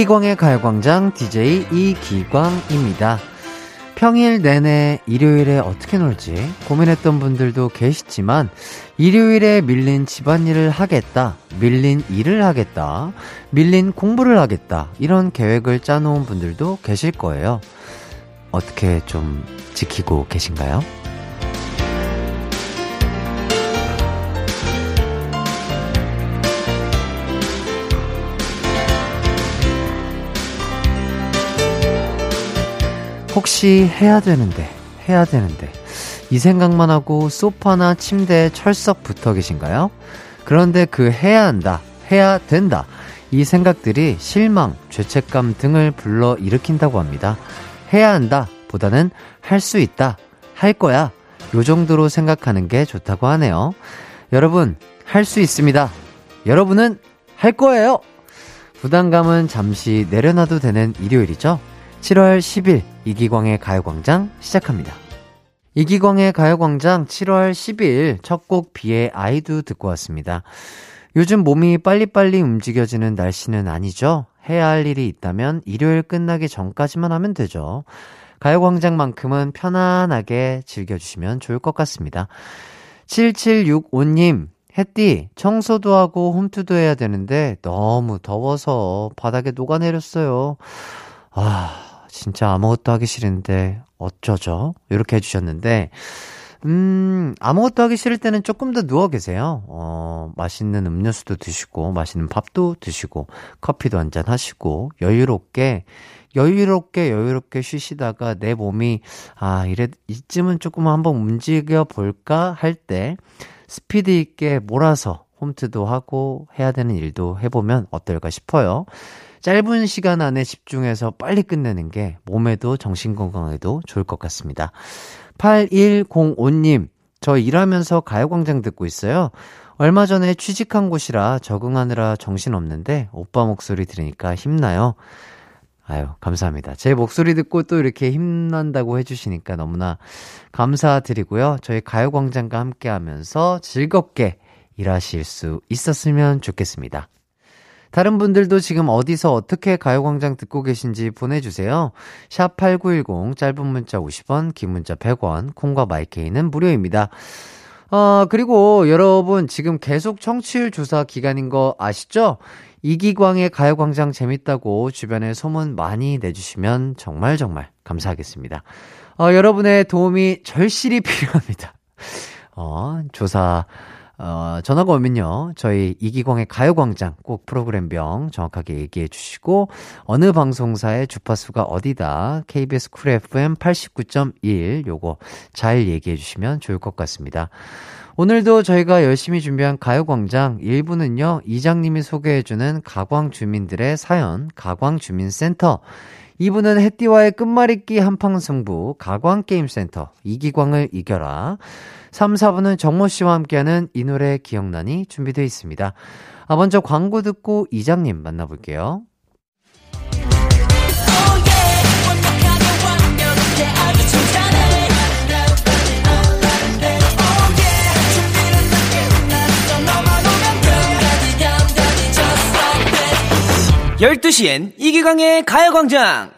이기광의 가요광장 DJ 이기광입니다. 평일 내내 일요일에 어떻게 놀지 고민했던 분들도 계시지만 일요일에 밀린 집안일을 하겠다, 밀린 일을 하겠다, 밀린 공부를 하겠다 이런 계획을 짜놓은 분들도 계실 거예요. 어떻게 좀 지키고 계신가요? 혹시 해야 되는데, 해야 되는데, 이 생각만 하고 소파나 침대에 철썩 붙어 계신가요? 그런데 그 해야 한다, 해야 된다, 이 생각들이 실망, 죄책감 등을 불러 일으킨다고 합니다. 해야 한다 보다는 할 수 있다, 할 거야, 요 정도로 생각하는 게 좋다고 하네요. 여러분, 할 수 있습니다. 여러분은 할 거예요! 부담감은 잠시 내려놔도 되는 일요일이죠? 7월 10일 이기광의 가요광장 시작합니다. 이기광의 가요광장 7월 10일 첫 곡 비의 아이도 듣고 왔습니다. 요즘 몸이 빨리빨리 움직여지는 날씨는 아니죠? 해야 할 일이 있다면 일요일 끝나기 전까지만 하면 되죠. 가요광장만큼은 편안하게 즐겨주시면 좋을 것 같습니다. 7765님, 햇띠, 청소도 하고 홈트도 해야 되는데 너무 더워서 바닥에 녹아내렸어요. 아, 진짜 아무것도 하기 싫은데 어쩌죠? 이렇게 해주셨는데, 음, 아무것도 하기 싫을 때는 조금 더 누워 계세요. 어, 맛있는 음료수도 드시고, 맛있는 밥도 드시고, 커피도 한잔 하시고, 여유롭게, 여유롭게, 여유롭게 쉬시다가 내 몸이, 아, 이래, 이쯤은 조금 한번 움직여 볼까 할 때, 스피드 있게 몰아서 홈트도 하고 해야 되는 일도 해보면 어떨까 싶어요. 짧은 시간 안에 집중해서 빨리 끝내는 게 몸에도 정신 건강에도 좋을 것 같습니다. 8105님, 저 일하면서 가요광장 듣고 있어요. 얼마 전에 취직한 곳이라 적응하느라 정신 없는데 오빠 목소리 들으니까 힘나요. 아유, 감사합니다. 제 목소리 듣고 또 이렇게 힘난다고 해주시니까 너무나 감사드리고요. 저희 가요광장과 함께 하면서 즐겁게 일하실 수 있었으면 좋겠습니다. 다른 분들도 지금 어디서 어떻게 가요광장 듣고 계신지 보내주세요. 샵 8910, 짧은 문자 50원, 긴 문자 100원, 콩과 마이케이는 무료입니다. 어, 그리고 여러분 지금 계속 청취율 조사 기간인 거 아시죠? 이기광의 가요광장 재밌다고 주변에 소문 많이 내주시면 정말 정말 감사하겠습니다. 어, 여러분의 도움이 절실히 필요합니다. 어, 조사 어, 전화가 오면요. 저희 이기광의 가요광장 꼭 프로그램명 정확하게 얘기해 주시고, 어느 방송사의 주파수가 어디다, KBS 쿨 FM 89.1 요거 잘 얘기해 주시면 좋을 것 같습니다. 오늘도 저희가 열심히 준비한 가요광장 1부는요, 이장님이 소개해주는 가광 주민들의 사연, 가광 주민센터. 2부는 해띠와의 끝말잇기 한팡승부, 가광게임센터, 이기광을 이겨라. 3, 4부는 정모 씨와 함께하는 이 노래 기억나니 준비되어 있습니다. 아, 먼저 광고 듣고 이장님 만나볼게요. 열두 시엔 이기광의 가요광장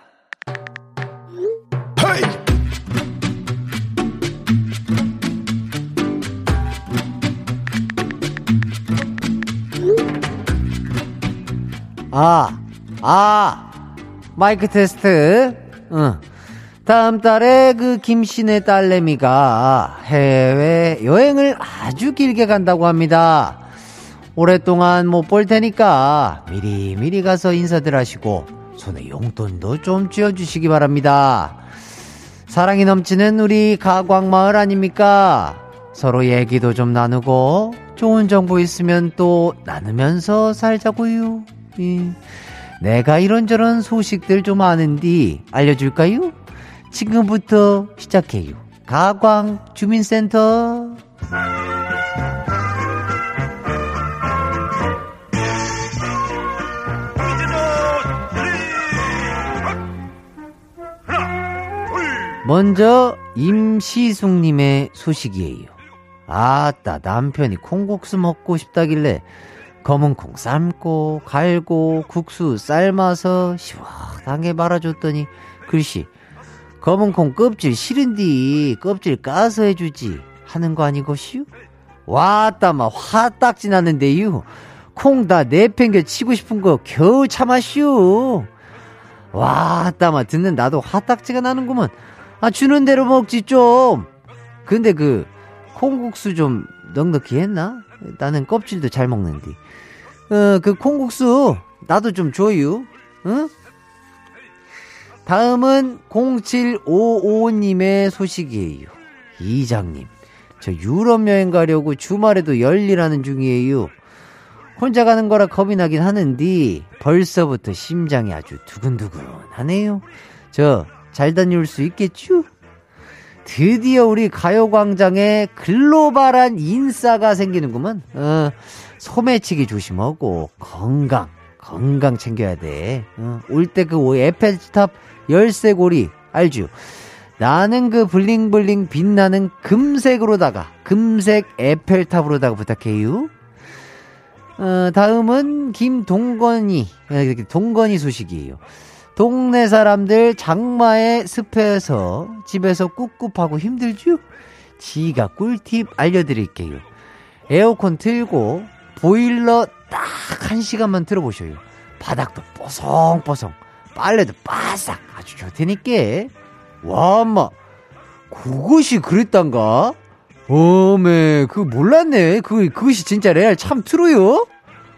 아, 아, 마이크 테스트. 응. 다음 달에 그 김씨네 딸내미가 해외 여행을 아주 길게 간다고 합니다. 오랫동안 못 볼 테니까 미리 미리 가서 인사들 하시고 손에 용돈도 좀 쥐어주시기 바랍니다. 사랑이 넘치는 우리 가광마을 아닙니까? 서로 얘기도 좀 나누고 좋은 정보 있으면 또 나누면서 살자고요. 예. 내가 이런저런 소식들 좀 아는디 알려줄까요? 지금부터 시작해요. 가광 주민센터. 먼저 임시숙님의 소식이에요. 아따 남편이 콩국수 먹고 싶다길래 검은 콩 삶고 갈고 국수 삶아서 시원하게 말아줬더니 글씨 검은 콩 껍질 싫은디 껍질 까서 해주지 하는 거 아니것이요? 왔다 마 화딱지 났는데요 콩다 내팽겨 치고 싶은 거 겨우 참았슈 왔다 마 듣는 나도 화딱지가 나는구먼 아 주는 대로 먹지 좀 근데 그 콩국수 좀 넉넉히 했나? 나는 껍질도 잘 먹는디 어 그 콩국수 나도 좀 줘요 응? 다음은 0755님의 소식이에요. 이장님, 저 유럽 여행 가려고 주말에도 열일하는 중이에요. 혼자 가는 거라 겁이 나긴 하는데 벌써부터 심장이 아주 두근두근 하네요. 저 잘 다녀올 수 있겠죠? 드디어 우리 가요광장에 글로벌한 인싸가 생기는구먼. 어, 소매치기 조심하고 건강, 건강 챙겨야 돼. 어, 올때 그 에펠탑 열쇠고리 알죠? 나는 그 bling bling 빛나는 금색으로다가 금색 에펠탑으로다가 부탁해요. 어, 다음은 김동건이 아, 동건이 소식이에요. 동네 사람들 장마에 습해서 집에서 꿉꿉하고 힘들죠? 지가 꿀팁 알려드릴게요. 에어컨 틀고 보일러 딱 한 시간만 틀어보셔요. 바닥도 뽀송뽀송. 빨래도 바싹 아주 좋다니까. 와, 엄마. 그것이 그랬단가? 어메, 그거 몰랐네. 그, 그것이 진짜 레알 참 true요?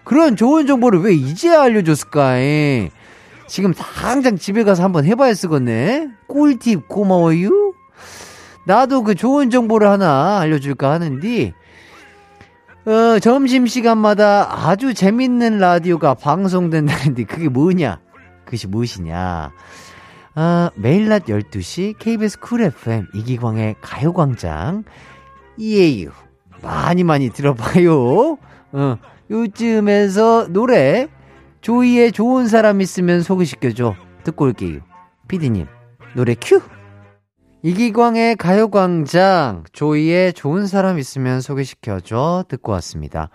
그런 좋은 정보를 왜 이제 알려줬을까? 에? 지금 당장 집에 가서 한번 해봐야 쓰겠네. 꿀팁 고마워요. 나도 그 좋은 정보를 하나 알려줄까 하는데, 어, 점심시간마다 아주 재밌는 라디오가 방송된다는데 그게 뭐냐? 그것이 무엇이냐? 아, 매일 낮 12시 KBS Cool FM 이기광의 가요광장. 이에요. 많이 많이 들어봐요. 어, 요즘에서 노래, 조이의 좋은 사람 있으면 소개시켜줘. 듣고 올게요. 피디님, 노래 큐! 이기광의 가요광장, 조이의 좋은 사람 있으면 소개시켜줘. 듣고 왔습니다.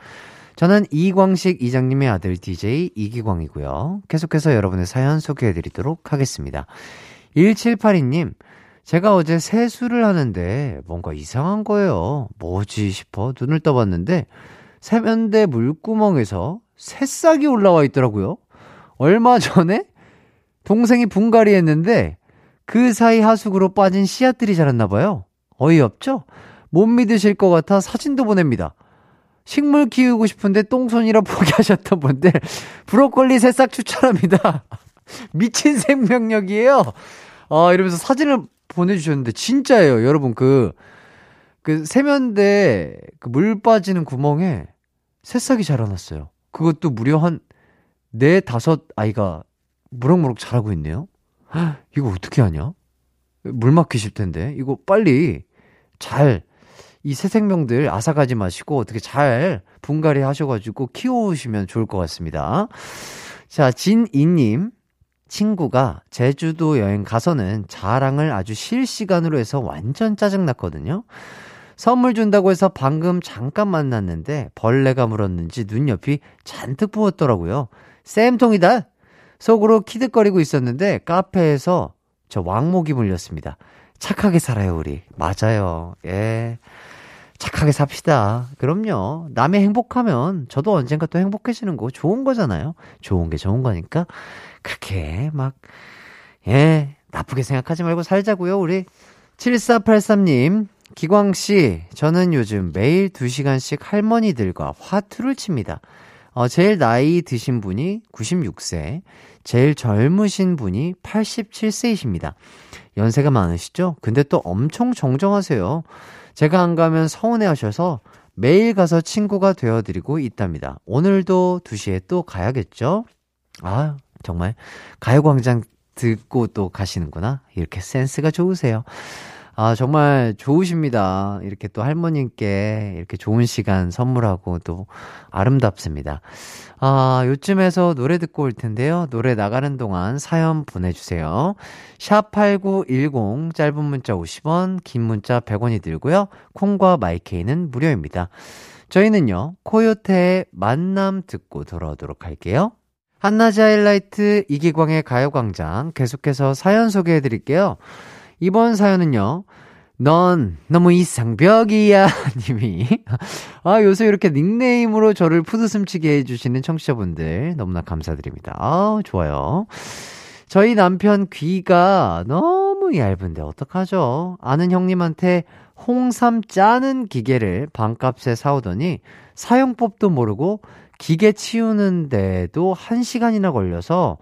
저는 이광식 이장님의 아들 DJ 이기광이고요. 계속해서 여러분의 사연 소개해드리도록 하겠습니다. 1782님, 제가 어제 세수를 하는데 뭔가 이상한 거예요. 뭐지 싶어 눈을 떠봤는데 세면대 물구멍에서 새싹이 올라와 있더라고요. 얼마 전에 동생이 분갈이 했는데 그 사이 하수구로 빠진 씨앗들이 자랐나 봐요. 어이없죠? 못 믿으실 것 같아 사진도 보냅니다. 식물 키우고 싶은데 똥손이라 포기하셨던 분들 브로콜리 새싹 추천합니다. 미친 생명력이에요. 아, 이러면서 사진을 보내주셨는데 진짜예요. 여러분 그, 그 세면대 그 물 빠지는 구멍에 새싹이 자라났어요. 그것도 무려 한 네, 다섯 아이가 무럭무럭 자라고 있네요. 이거 어떻게 하냐? 물 막히실 텐데. 이거 빨리 잘 이 새 생명들 아사가지 마시고 어떻게 잘 분갈이 하셔가지고 키워오시면 좋을 것 같습니다. 자, 진이님. 친구가 제주도 여행 가서는 자랑을 아주 실시간으로 해서 완전 짜증났거든요. 선물 준다고 해서 방금 잠깐 만났는데 벌레가 물었는지 눈옆이 잔뜩 부었더라고요. 쌤통이다! 속으로 키득거리고 있었는데 카페에서 저 왕목이 물렸습니다. 착하게 살아요, 우리. 맞아요. 예. 착하게 삽시다. 그럼요. 남의 행복하면 저도 언젠가 또 행복해지는 거 좋은 거잖아요. 좋은 게 좋은 거니까 그렇게 막, 예, 나쁘게 생각하지 말고 살자고요, 우리. 7483님, 기광 씨, 저는 요즘 매일 2시간씩 할머니들과 화투를 칩니다. 어, 제일 나이 드신 분이 96세, 제일 젊으신 분이 87세이십니다. 연세가 많으시죠? 근데 또 엄청 정정하세요. 제가 안 가면 서운해 하셔서 매일 가서 친구가 되어드리고 있답니다. 오늘도 2시에 또 가야겠죠? 아, 정말 가요광장 듣고 또 가시는구나. 이렇게 센스가 좋으세요. 아, 정말 좋으십니다. 이렇게 또 할머님께 이렇게 좋은 시간 선물하고 또 아름답습니다. 아, 요쯤에서 노래 듣고 올 텐데요. 노래 나가는 동안 사연 보내주세요. 샵8910, 짧은 문자 50원, 긴 문자 100원이 들고요. 콩과 마이케이는 무료입니다. 저희는요, 코요태의 만남 듣고 돌아오도록 할게요. 한낮의 하이라이트 이기광의 가요광장 계속해서 사연 소개해 드릴게요. 이번 사연은요, 넌 너무 이상벽이야 님이. 아 요새 이렇게 닉네임으로 저를 푸드슴치게 해주시는 청취자분들 너무나 감사드립니다. 아 좋아요. 저희 남편 귀가 너무 얇은데 어떡하죠? 아는 형님한테 홍삼 짜는 기계를 반값에 사오더니 사용법도 모르고 기계 치우는데도 1시간이나 걸려서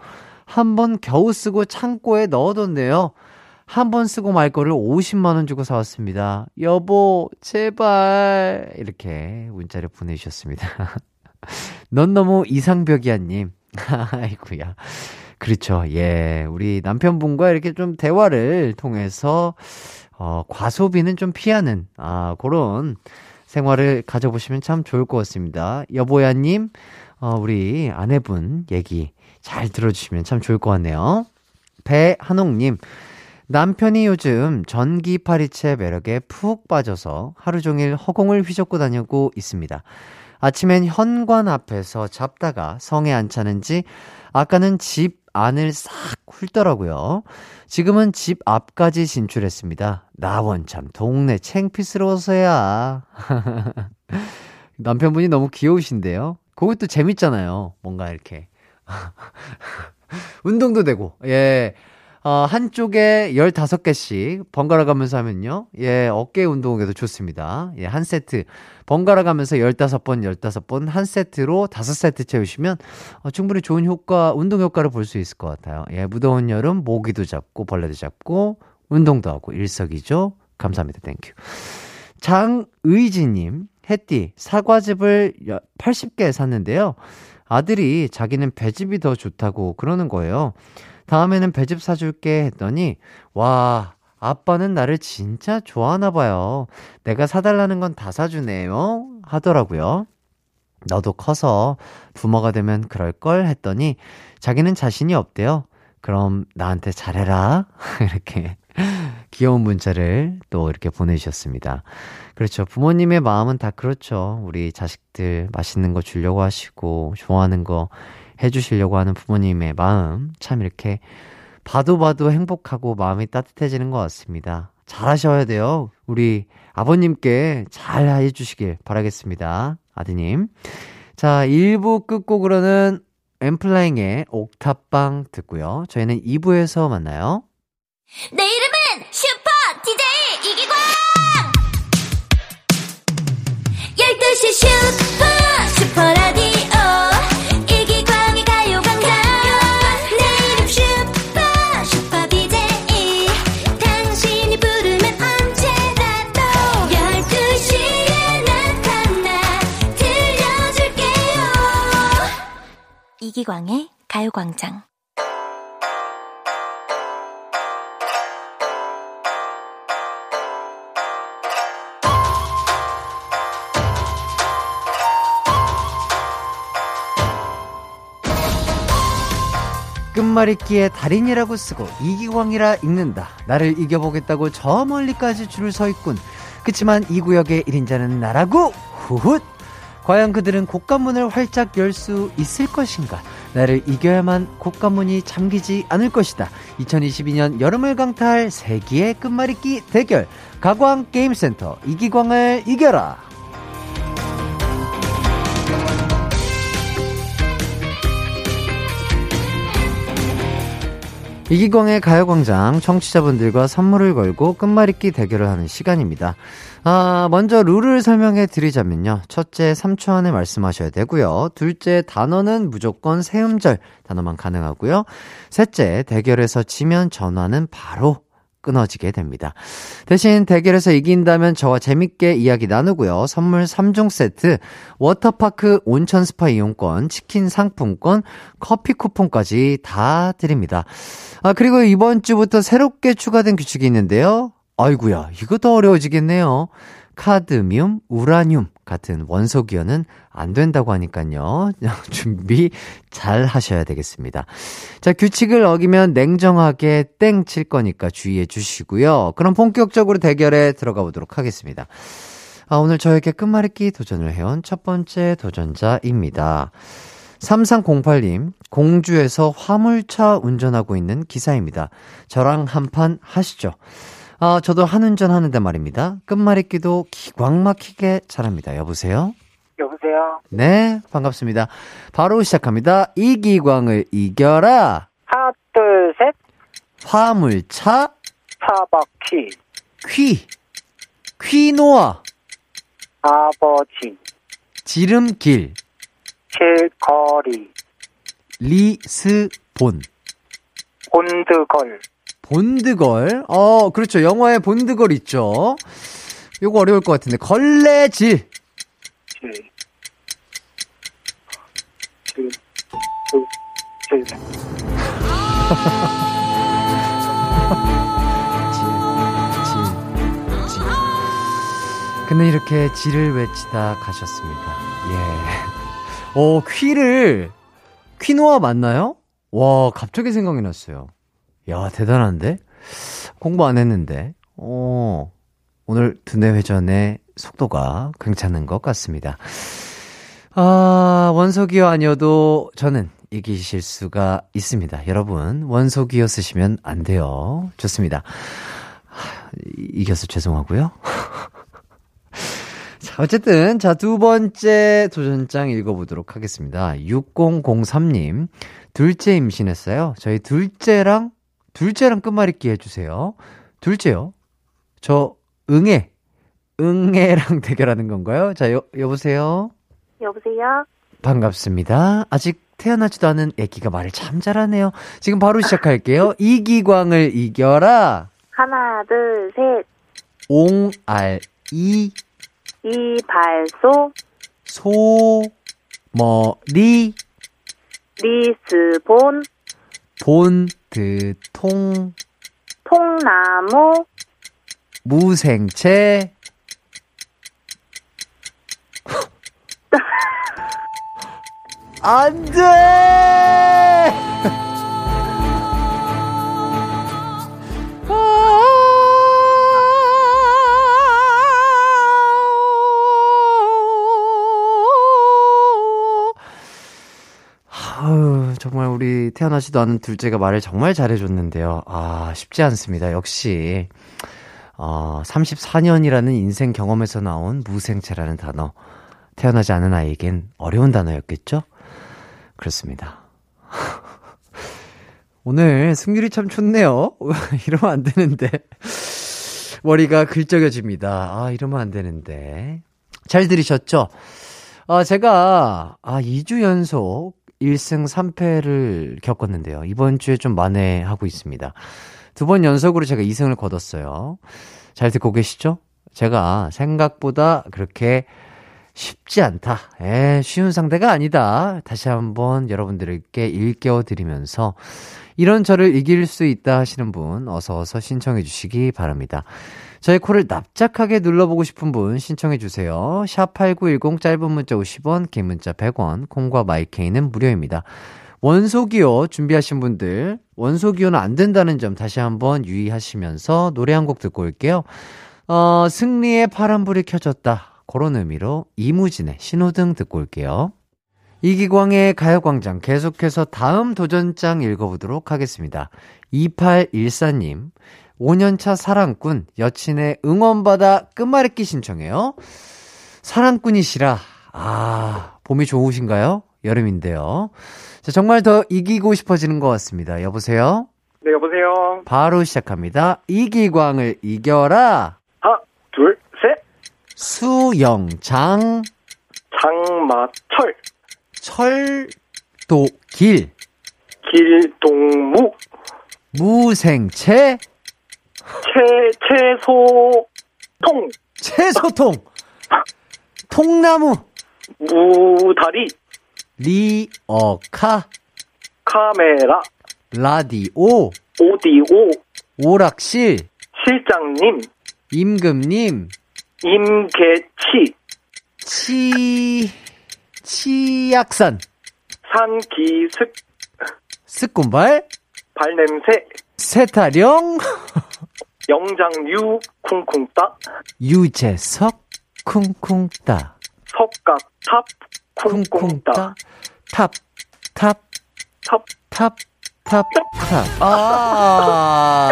한 번 겨우 쓰고 창고에 넣어뒀네요. 한 번 쓰고 말 거를 50만원 주고 사왔습니다. 여보, 제발. 이렇게 문자를 보내주셨습니다. 넌 너무 이상벽이야, 님. 아이구야. 그렇죠. 예. 우리 남편분과 이렇게 좀 대화를 통해서, 어, 과소비는 좀 피하는, 아, 그런 생활을 가져보시면 참 좋을 것 같습니다. 여보야님, 어, 우리 아내분 얘기 잘 들어주시면 참 좋을 것 같네요. 배한옥님, 남편이 요즘 전기 파리채 매력에 푹 빠져서 하루 종일 허공을 휘젓고 다니고 있습니다. 아침엔 현관 앞에서 잡다가 성에 안 차는지 아까는 집 안을 싹 훑더라고요. 지금은 집 앞까지 진출했습니다. 나 원 참 동네 챙피스러워서야. 남편분이 너무 귀여우신데요. 그것도 재밌잖아요. 뭔가 이렇게. 운동도 되고, 예. 어, 한쪽에 15개씩 번갈아 가면서 하면요. 예, 어깨 운동에도 좋습니다. 예, 한 세트. 번갈아 가면서 15번, 15번, 한 세트로 5세트 채우시면 어, 충분히 좋은 효과, 운동 효과를 볼 수 있을 것 같아요. 예, 무더운 여름 모기도 잡고, 벌레도 잡고, 운동도 하고, 일석이조. 감사합니다. Thank you. 장의지 님, 햇띠, 사과즙을 80개 샀는데요. 아들이 자기는 배즙이 더 좋다고 그러는 거예요. 다음에는 배즙 사줄게 했더니, 와, 아빠는 나를 진짜 좋아하나 봐요. 내가 사달라는 건 다 사주네요. 하더라고요. 너도 커서 부모가 되면 그럴걸 했더니 자기는 자신이 없대요. 그럼 나한테 잘해라. 이렇게 귀여운 문자를 또 이렇게 보내주셨습니다. 그렇죠. 부모님의 마음은 다 그렇죠. 우리 자식들 맛있는 거 주려고 하시고, 좋아하는 거 해주시려고 하는 부모님의 마음, 참 이렇게 봐도 봐도 행복하고 마음이 따뜻해지는 것 같습니다. 잘 하셔야 돼요. 우리 아버님께 잘 해주시길 바라겠습니다. 아드님. 자, 1부 끝곡으로는 엠플라잉의 옥탑방 듣고요. 저희는 2부에서 만나요. 내 이름은 이기광의 가요광장 끝말잇기에 달인이라고 쓰고 이기광이라 읽는다. 나를 이겨보겠다고 저 멀리까지 줄을 서 있군. 그치만 이 구역의 1인자는 나라고! 후훗! 과연 그들은 곡간문을 활짝 열 수 있을 것인가? 나를 이겨야만 곡간문이 잠기지 않을 것이다. 2022년 여름을 강타할 세기의 끝말잇기 대결. 가광 게임센터 이기광을 이겨라! 이기광의 가요광장 청취자분들과 선물을 걸고 끝말잇기 대결을 하는 시간입니다. 아, 먼저 룰을 설명해 드리자면요. 첫째, 3초 안에 말씀하셔야 되고요. 둘째, 단어는 무조건 세음절 단어만 가능하고요. 셋째, 대결에서 지면 전화는 바로 끊어지게 됩니다. 대신 대결에서 이긴다면 저와 재밌게 이야기 나누고요. 선물 3종 세트, 워터파크 온천 스파 이용권, 치킨 상품권, 커피 쿠폰까지 다 드립니다. 아, 그리고 이번 주부터 새롭게 추가된 규칙이 있는데요. 아이구야, 이거 더 어려워지겠네요. 카드뮴, 우라늄 같은 원소 기어는 안 된다고 하니까요. 준비 잘 하셔야 되겠습니다. 자, 규칙을 어기면 냉정하게 땡 칠 거니까 주의해 주시고요. 그럼 본격적으로 대결에 들어가 보도록 하겠습니다. 아, 오늘 저에게 끝말잇기 도전을 해온 첫 번째 도전자입니다. 3308님, 공주에서 화물차 운전하고 있는 기사입니다. 저랑 한판 하시죠. 아, 저도 한운전 하는데 말입니다. 끝말잇기도 기광 막히게 잘합니다. 여보세요? 여보세요? 네, 반갑습니다. 바로 시작합니다. 이기광을 이겨라! 하나, 둘, 셋. 화물차, 차바퀴. 퀴, 퀴노아, 아버지. 지름길, 길거리. 리스본. 본드걸. 본드걸. 어, 그렇죠. 영화에 본드걸 있죠. 요거 어려울 것 같은데. 걸레질. 질. 질. 질. 질. 근데 이렇게 질을 외치다 가셨습니다. 예. 오, 퀴를, 퀴노아 맞나요? 와, 갑자기 생각이 났어요. 야, 대단한데? 공부 안 했는데. 어, 오늘 두뇌 회전의 속도가 괜찮은 것 같습니다. 아, 원소기어 아니어도 저는 이기실 수가 있습니다. 여러분, 원소기어 쓰시면 안 돼요. 좋습니다. 하, 이겨서 죄송하고요. 자, 어쨌든, 자, 두 번째 도전장 읽어보도록 하겠습니다. 6003님, 둘째 임신했어요. 저희 둘째랑, 둘째랑 끝말잇기 해주세요. 둘째요? 저, 응애, 응애랑 대결하는 건가요? 자, 여, 여보세요? 여보세요? 반갑습니다. 아직 태어나지도 않은 애기가 말을 참 잘하네요. 지금 바로 시작할게요. 이기광을 이겨라. 하나, 둘, 셋. 옹알, 이, 이발소, 소, 머리, 리스본, 본, 드, 통, 통나무, 무생채. 안 돼! 정말 우리 태어나지도 않은 둘째가 말을 정말 잘해줬는데요. 아, 쉽지 않습니다. 역시, 어, 34년이라는 인생 경험에서 나온 무생채라는 단어. 태어나지 않은 아이에겐 어려운 단어였겠죠? 그렇습니다. 오늘 승률이 참 좋네요. 이러면 안 되는데. 머리가 긁적여집니다. 아, 이러면 안 되는데. 잘 들으셨죠? 아, 제가, 아, 2주 연속 1승 3패를 겪었는데요. 이번 주에 좀 만회하고 있습니다. 두 번 연속으로 제가 2승을 거뒀어요. 잘 듣고 계시죠? 제가 생각보다 그렇게 쉽지 않다. 에, 쉬운 상대가 아니다. 다시 한번 여러분들께 일깨워 드리면서 이런 저를 이길 수 있다 하시는 분 어서 어서 신청해 주시기 바랍니다. 저희 코를 납작하게 눌러보고 싶은 분 신청해 주세요. 샵8910 짧은 문자 50원, 긴 문자 100원, 콩과 마이케이는 무료입니다. 원소기호 준비하신 분들, 원소기호는 안 된다는 점 다시 한번 유의하시면서 노래 한 곡 듣고 올게요. 어, 승리의 파란불이 켜졌다. 그런 의미로 이무진의 신호등 듣고 올게요. 이기광의 가요광장 계속해서 다음 도전장 읽어보도록 하겠습니다. 2814님, 5년차 사랑꾼, 여친의 응원받아 끝말잇기 신청해요. 사랑꾼이시라, 아, 봄이 좋으신가요? 여름인데요. 자, 정말 더 이기고 싶어지는 것 같습니다. 여보세요? 네, 여보세요? 바로 시작합니다. 이기광을 이겨라. 하나, 둘, 셋. 수영장, 장마철. 철도길, 길동무. 무생채, 채, 채소. 통. 채소통, 통나무, 무다리. 리어카, 카메라. 라디오, 오디오. 오락실, 실장님. 임금님, 임개치. 치, 치약산, 산기슭. 슭곰발, 발냄새. 새타령, 영장류. 쿵쿵따. 유재석, 쿵쿵 따. 석가탑 쿵쿵 따. 탑, 탑, 탑. 탑, 탑, 탑. 아.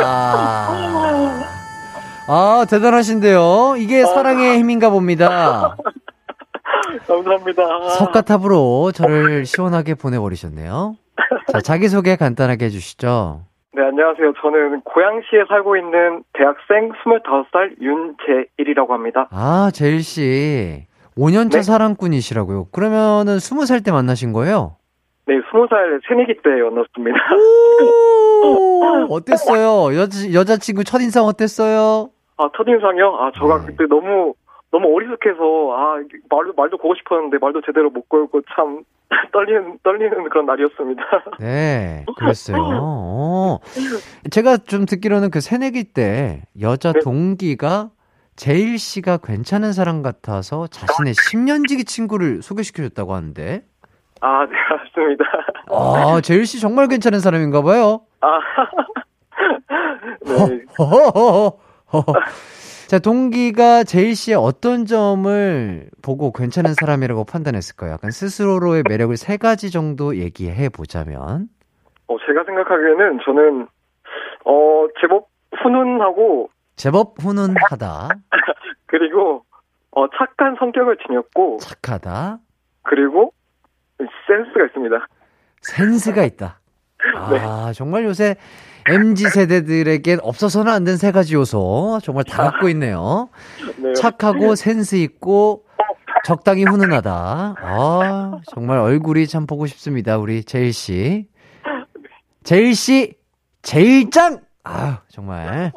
아, 대단하신데요. 이게 사랑의 힘인가 봅니다. 감사합니다. 석가탑으로 저를 시원하게 보내버리셨네요. 자, 자기소개 간단하게 해주시죠. 네, 안녕하세요. 저는 고양시에 살고 있는 대학생 25살 윤재일이라고 합니다. 아, 제일씨. 5년차 네. 사랑꾼이시라고요. 그러면은 20살 때 만나신 거예요? 네, 20살 새내기 때 만났습니다. 오, 어땠어요? 여, 여자친구 첫인상 어땠어요? 아, 첫인상이요? 아, 제가 네. 그때 너무, 너무 어리숙해서, 아, 말도, 말도 걸고 싶었는데, 말도 제대로 못 걸고, 참, 떨리는, 떨리는 그런 날이었습니다. 네, 그랬어요. 어. 제가 좀 듣기로는 그 새내기 때 여자 네. 동기가 제일 씨가 괜찮은 사람 같아서 자신의 10년지기 친구를 소개시켜줬다고 하는데, 아, 네, 맞습니다. 아, 제일 씨 정말 괜찮은 사람인가 봐요. 아, 네. 허허허허. 자, 동기가 제일 씨의 어떤 점을 보고 괜찮은 사람이라고 판단했을까요? 약간 스스로의 매력을 세 가지 정도 얘기해 보자면. 어, 제가 생각하기에는 저는, 어, 제법 훈훈하고, 제법 훈훈하다, 그리고, 어, 착한 성격을 지녔고, 착하다, 그리고, 센스가 있습니다. 센스가 있다. 아, 정말 요새 MZ 세대들에겐 없어서는 안 된 세 가지 요소 정말 다 갖고 있네요. 네. 착하고 센스 있고 적당히 훈훈하다. 아, 정말 얼굴이 참 보고 싶습니다. 우리 제일 씨. 제일 씨, 제일 짱! 아, 정말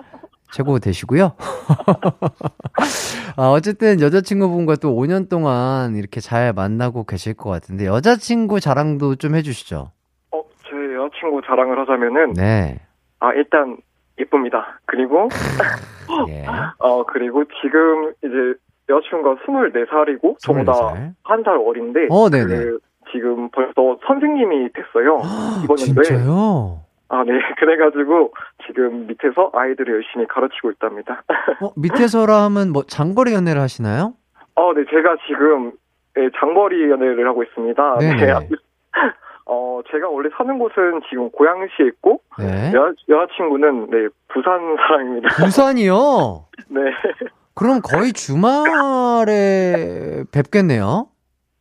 최고 되시고요. 아, 어쨌든 여자친구분과 또 5년 동안 이렇게 잘 만나고 계실 것 같은데 여자친구 자랑도 좀 해주시죠. 어, 제 여자친구 자랑을 하자면은, 네. 아, 일단, 예쁩니다. 그리고, 예. 어, 그리고 지금 이제 여자친구가 24살이고, 저보다 24살. 한살 어린데, 어. 그 지금 벌써 선생님이 됐어요. 이번 연도에. 진짜요? 아, 네. 그래가지고, 지금 밑에서 아이들을 열심히 가르치고 있답니다. 어, 밑에서라 하면 뭐 장거리 연애를 하시나요? 어, 네. 제가 지금, 네, 장거리 연애를 하고 있습니다. 네네. 네. 어, 제가 원래 사는 곳은 지금 고양시에 있고, 네. 여, 여자친구는, 네, 부산 사람입니다. 부산이요? 네. 그럼 거의 주말에 뵙겠네요?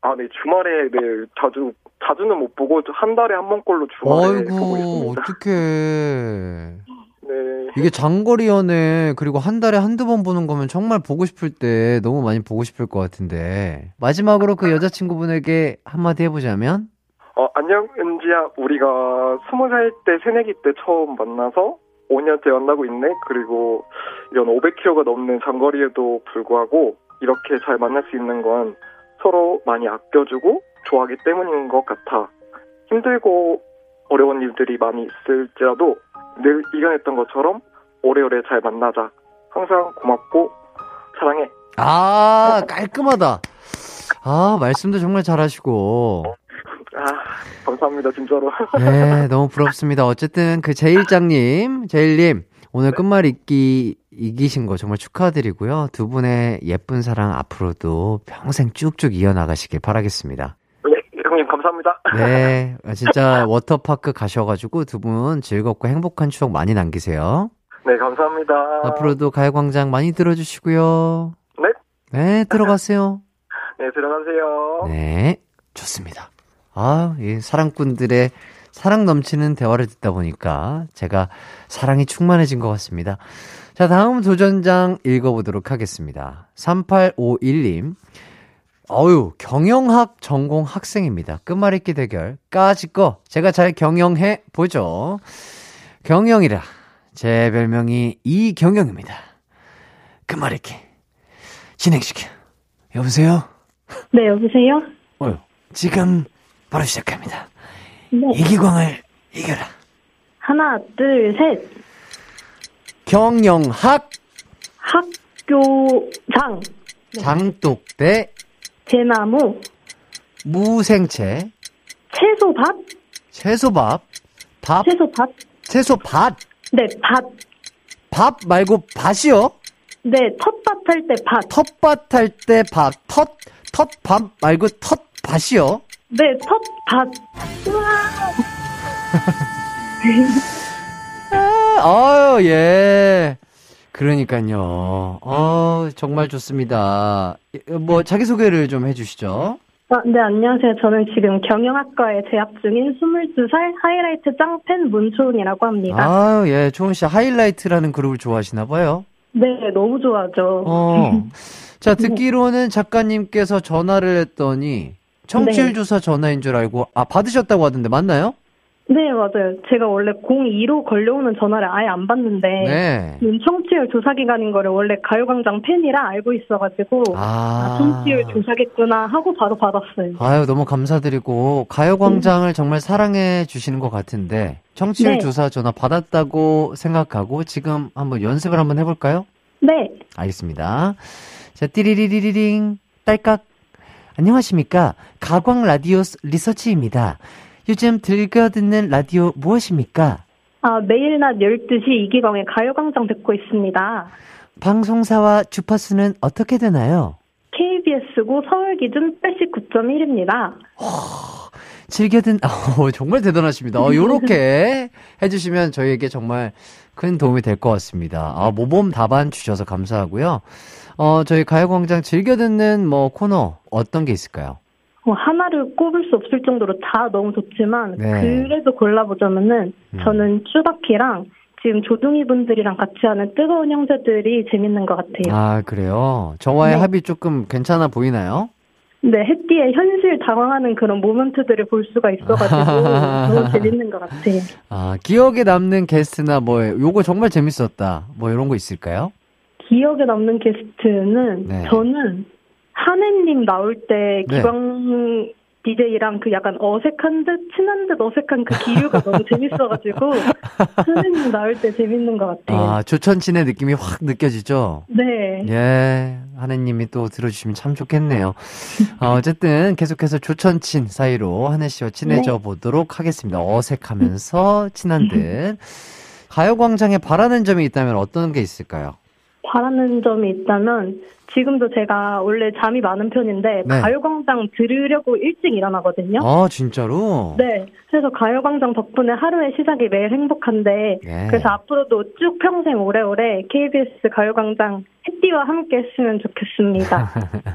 아, 네, 주말에, 네, 자주, 자주는 못 보고, 한 달에 한 번꼴로 주말에 보고 아이고, 있습니다. 어떡해. 네. 이게 장거리 연애, 그리고 한 달에 한두 번 보는 거면 정말 보고 싶을 때 너무 많이 보고 싶을 것 같은데. 마지막으로 그 여자친구분에게 한마디 해보자면? 어, 안녕, 은지야. 우리가 스무 살 때, 새내기 때 처음 만나서 5년째 만나고 있네. 그리고 이런 500km가 넘는 장거리에도 불구하고 이렇게 잘 만날 수 있는 건 서로 많이 아껴주고 좋아하기 때문인 것 같아. 힘들고 어려운 일들이 많이 있을지라도 늘 이겨냈던 것처럼 오래오래 잘 만나자. 항상 고맙고 사랑해. 아, 깔끔하다. 아, 말씀도 정말 잘하시고. 아, 감사합니다, 진짜로. 네, 너무 부럽습니다. 어쨌든 그 제일장님, 제일님, 오늘 끝말 잇기 이기신 거 정말 축하드리고요. 두 분의 예쁜 사랑 앞으로도 평생 쭉쭉 이어나가시길 바라겠습니다. 네, 형님 감사합니다. 네, 진짜 워터파크 가셔가지고 두 분 즐겁고 행복한 추억 많이 남기세요. 네, 감사합니다. 앞으로도 가요광장 많이 들어주시고요. 네, 네, 들어가세요. 네, 들어가세요. 네, 좋습니다. 아, 이 사랑꾼들의 사랑 넘치는 대화를 듣다 보니까 제가 사랑이 충만해진 것 같습니다. 자, 다음 도전장 읽어보도록 하겠습니다. 3851님. 어유 경영학 전공 학생입니다. 끝말잇기 대결. 까짓 거 제가 잘 경영해 보죠. 경영이라. 제 별명이 이경영입니다. 끝말잇기. 진행시켜. 여보세요? 네, 여보세요? 어유 지금 바로 시작합니다. 네. 이기광을 이겨라. 하나, 둘, 셋. 경영학 학교장. 장독대 대나무. 무생채 채소밭. 채소밥 밥 채소밭. 채소밭 네, 밭. 밥 말고 밭이요? 네, 텃밭 할 때 밭. 텃밭 할때 밥, 텃, 텃밥 말고 텃밭이요? 네, 텃밭. 아유, 예. 그러니까요. 어, 정말 좋습니다. 뭐, 자기소개를 좀 해주시죠. 아, 네, 안녕하세요. 저는 지금 경영학과에 재학 중인 22살 하이라이트 짱팬 문초은이라고 합니다. 아유, 예. 초은 씨 하이라이트라는 그룹을 좋아하시나 봐요. 네, 너무 좋아하죠. 어. 자, 듣기로는 작가님께서 전화를 했더니 청취율 네. 조사 전화인 줄 알고, 아, 받으셨다고 하던데, 맞나요? 네, 맞아요. 제가 원래 02로 걸려오는 전화를 아예 안 받는데 네. 청취율 조사 기간인 거를 원래 가요광장 팬이라 알고 있어가지고 아. 아, 청취율 조사겠구나 하고 바로 받았어요. 아유, 너무 감사드리고, 가요광장을 정말 사랑해 주시는 것 같은데, 청취율 네. 조사 전화 받았다고 생각하고, 지금 한번 연습을 한번 해볼까요? 네, 알겠습니다. 자, 띠리리리리링, 딸깍. 안녕하십니까. 가광 라디오 스- 리서치입니다. 요즘 즐겨 듣는 라디오 무엇입니까? 아, 매일 낮 12시 이기광의 가요광장 듣고 있습니다. 방송사와 주파수는 어떻게 되나요? KBS고 서울 기준 89.1입니다. 즐겨 듣, 어, 정말 대단하십니다. 어, 요렇게 해주시면 저희에게 정말 큰 도움이 될 것 같습니다. 아, 모범 답안 주셔서 감사하고요. 어, 저희 가요광장 즐겨 듣는 뭐 코너 어떤 게 있을까요? 뭐 하나를 꼽을 수 없을 정도로 다 너무 좋지만 네. 그래도 골라보자면은 음. 저는 쭈바키랑 지금 조둥이 분들이랑 같이 하는 뜨거운 형제들이 재밌는 것 같아요. 아, 그래요? 저와의 네. 합이 조금 괜찮아 보이나요? 네, 햇띠의 현실 당황하는 그런 모먼트들을 볼 수가 있어가지고 너무 재밌는 것 같아요. 아, 기억에 남는 게스트나 뭐, 요거 정말 재밌었다. 뭐, 이런 거 있을까요? 기억에 남는 게스트는 네. 저는 한혜님 나올 때 네. 기광 DJ랑 그 약간 어색한 듯 친한 듯 어색한 그 기류가 너무 재밌어가지고 한혜님 나올 때 재밌는 것 같아요. 아, 조천친의 느낌이 확 느껴지죠? 네. 예, 하느님이 또 들어주시면 참 좋겠네요. 어, 어쨌든 계속해서 조천친 사이로 한혜 씨와 친해져 네. 보도록 하겠습니다. 어색하면서 친한 듯. 가요광장에 바라는 점이 있다면 어떤 게 있을까요? 바라는 점이 있다면 지금도 제가 원래 잠이 많은 편인데 네. 가요광장 들으려고 일찍 일어나거든요. 아, 진짜로? 네. 그래서 가요광장 덕분에 하루의 시작이 매일 행복한데 예. 그래서 앞으로도 쭉 평생 오래오래 KBS 가요광장 햇띠와 함께 했으면 좋겠습니다.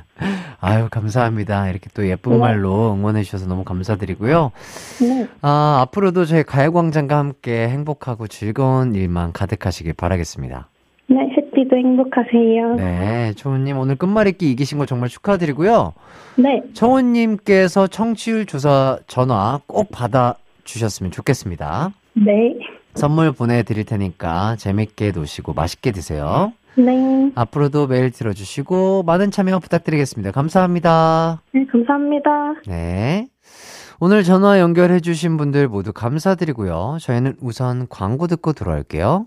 아유, 감사합니다. 이렇게 또 예쁜 네. 말로 응원해 주셔서 너무 감사드리고요. 네. 아, 앞으로도 저희 가요광장과 함께 행복하고 즐거운 일만 가득하시길 바라겠습니다. 네, 햇띠도 행복하세요. 네. 네, 초은님 오늘 끝말잇기 이기신 거 정말 축하드리고요. 네. 청우님께서 청취율 조사 전화 꼭 받아 주셨으면 좋겠습니다. 네. 선물 보내드릴 테니까 재밌게 노시고 맛있게 드세요. 네. 앞으로도 매일 들어주시고 많은 참여 부탁드리겠습니다. 감사합니다. 네, 감사합니다. 네. 오늘 전화 연결해주신 분들 모두 감사드리고요. 저희는 우선 광고 듣고 돌아올게요.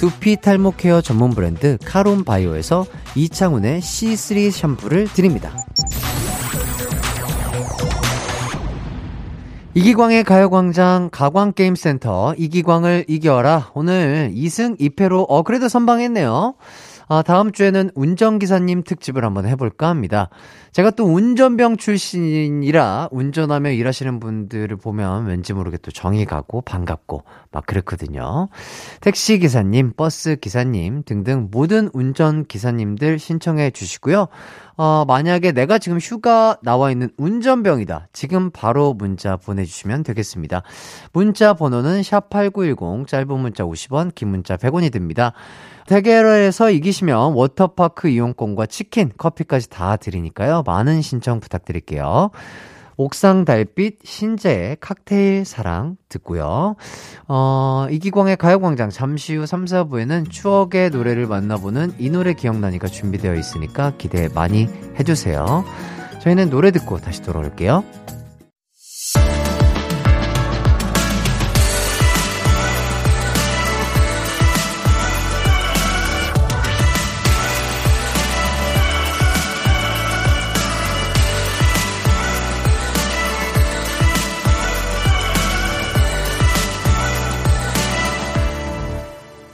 두피 탈모 케어 전문 브랜드 카론 바이오에서 이창훈의 C3 샴푸를 드립니다. 이기광의 가요광장 가광게임센터 이기광을 이겨라. 오늘 2승 2패로 어 그래도 선방했네요. 아, 다음 주에는 운전기사님 특집을 한번 해볼까 합니다. 제가 또 운전병 출신이라 운전하며 일하시는 분들을 보면 왠지 모르게 또 정이 가고 반갑고 막 그렇거든요. 택시 기사님, 버스 기사님 등등 모든 운전 기사님들 신청해 주시고요. 어, 만약에 내가 지금 휴가 나와 있는 운전병이다. 지금 바로 문자 보내주시면 되겠습니다. 문자 번호는 샵8910, 짧은 문자 50원, 긴 문자 100원이 듭니다. 대결에서 이기시면 워터파크 이용권과 치킨, 커피까지 다 드리니까요. 많은 신청 부탁드릴게요. 옥상 달빛 신재의 칵테일 사랑 듣고요. 어, 이기광의 가요광장 잠시 후 3, 4부에는 추억의 노래를 만나보는 이 노래 기억나니까 준비되어 있으니까 기대 많이 해주세요. 저희는 노래 듣고 다시 돌아올게요.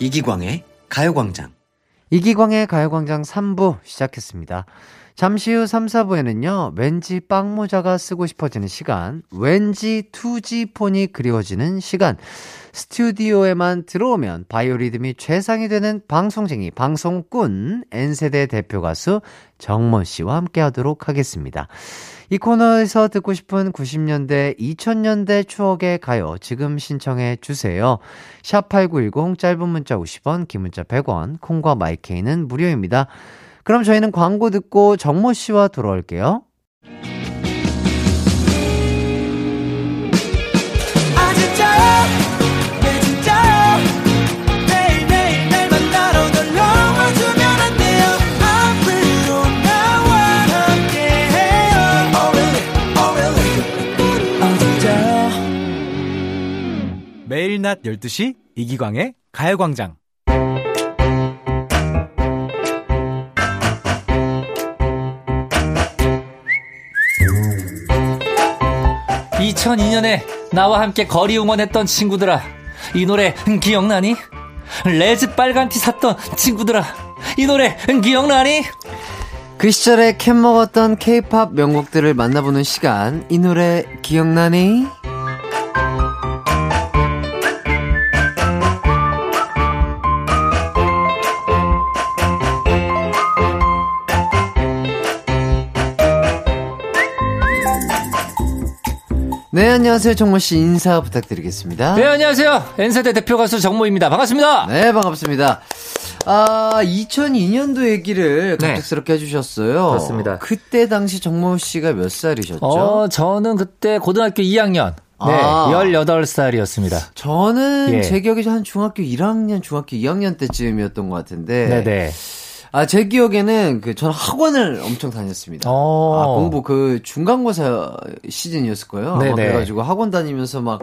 이기광의 가요광장. 이기광의 가요광장 3부 시작했습니다. 잠시 후 3, 4부에는요, 왠지 빵모자가 쓰고 싶어지는 시간, 왠지 2G 폰이 그리워지는 시간, 스튜디오에만 들어오면 바이오리듬이 최상이 되는 방송쟁이, 방송꾼, N세대 대표 가수 정모 씨와 함께 하도록 하겠습니다. 이 코너에서 듣고 싶은 90년대, 2000년대 추억의 가요 지금 신청해 주세요. 샵8910 짧은 문자 50원, 긴 문자 100원, 콩과 마이케이는 무료입니다. 그럼 저희는 광고 듣고 정모 씨와 돌아올게요. 매일 낮 12시 이기광의 가요광장. 2002년에 나와 함께 거리 응원했던 친구들아, 이 노래 기억나니? 레즈 빨간 티 샀던 친구들아, 이 노래 기억나니? 그 시절에 캔 먹었던 케이팝 명곡들을 만나보는 시간, 이 노래 기억나니? 네, 안녕하세요. 정모 씨 인사 부탁드리겠습니다. 네, 안녕하세요. N세대 대표 가수 정모입니다. 반갑습니다. 네, 반갑습니다. 아, 2002년도 얘기를 네. 갑작스럽게 해주셨어요. 그렇습니다. 그때 당시 정모 씨가 몇 살이셨죠? 어, 저는 그때 고등학교 2학년. 네, 아. 18살이었습니다. 저는 예. 제 기억에 한 중학교 1학년, 중학교 2학년 때쯤이었던 것 같은데. 네네. 아, 제 기억에는 그, 저는 학원을 엄청 다녔습니다. 어. 아, 공부 그 중간고사 시즌이었을 거예요. 네네. 그래가지고 학원 다니면서 막,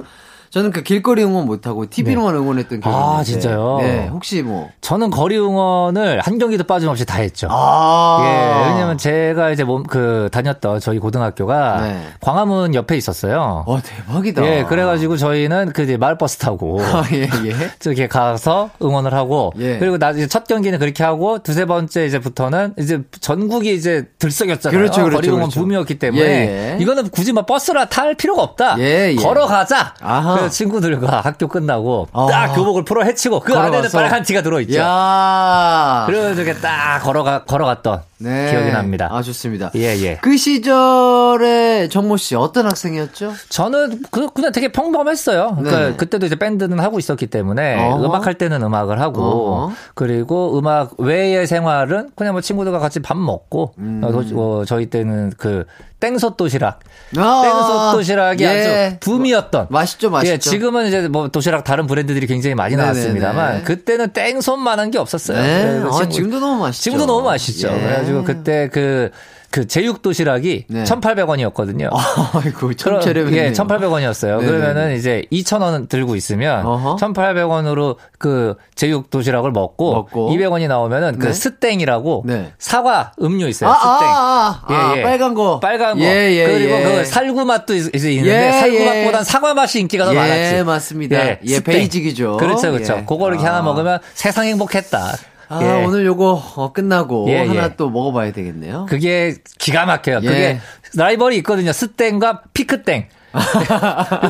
저는 그 길거리 응원 못하고 TV로만 응원했던 기억이 네. 아. 진짜요? 네, 혹시 뭐. 저는 거리 응원을 한 경기도 빠짐없이 다 했죠. 아. 예, 왜냐면 제가 이제 몸, 그, 다녔던 저희 고등학교가 네. 광화문 옆에 있었어요. 와, 대박이다. 예, 그래가지고 저희는 그 이제 마을버스 타고. 아, 예, 예. 저렇게 가서 응원을 하고. 예. 그리고 나중에 첫 경기는 그렇게 하고 두세 번째 이제부터는 이제 전국이 이제 들썩였잖아요. 그렇죠, 그렇죠, 거리 응원 그렇죠. 붐이었기 때문에. 예, 예. 이거는 굳이 막 버스라 탈 필요가 없다. 예, 예. 걸어가자. 아하. 그래서 친구들과 학교 끝나고 아. 딱 교복을 풀어 헤치고 그 안에는 걸어가서. 빨간 티가 들어있죠. 야 그래서 이렇게 딱 걸어가, 걸어갔던 네. 기억이 납니다. 아, 좋습니다. 예, 예. 그 시절에 정모 씨 어떤 학생이었죠? 저는 그, 그냥 되게 평범했어요. 그러니까 네. 그때도 이제 밴드는 하고 있었기 때문에 어허. 음악 할 때는 음악을 하고 어허. 그리고 음악 외의 생활은 그냥 뭐 친구들과 같이 밥 먹고 음. 어, 도- 어, 저희 때는 그 땡솥 도시락, 아, 땡솥 도시락이 예. 아주 붐이었던. 맛있죠, 맛있죠. 예, 지금은 이제 뭐 도시락 다른 브랜드들이 굉장히 많이 네네네. 나왔습니다만 그때는 땡손만한 게 없었어요. 네. 아, 지금도 너무 맛있죠. 지금도 너무 맛있죠. 예. 그래가지고 그때 그 그 제육 도시락이 네. 1,800원이었거든요. 아이고, 참 저렴했네요. 예, 1,800원이었어요. 네네네. 그러면은 이제 2,000원 들고 있으면 어허. 1,800원으로 그 제육 도시락을 먹고, 먹고. 200원이 나오면은 그 네. 스땡이라고 네. 사과 음료 있어요. 아, 스땡. 아, 아, 아, 빨간 거. 빨간 거. 예, 예, 그리고 예. 그 살구 맛도 있, 있- 있는데 예, 살구 예. 맛보단 사과 맛이 인기가 더 예, 많았지. 맞습니다. 예, 스땡. 베이직이죠. 그렇죠, 그렇죠. 예. 그거를 이렇게 아. 하나 먹으면 세상 행복했다. 아, 예. 오늘 요거 어, 끝나고 예, 하나 예. 또 먹어봐야 되겠네요. 그게 기가 막혀요. 예. 그게 라이벌이 있거든요. 스땡과 피크땡.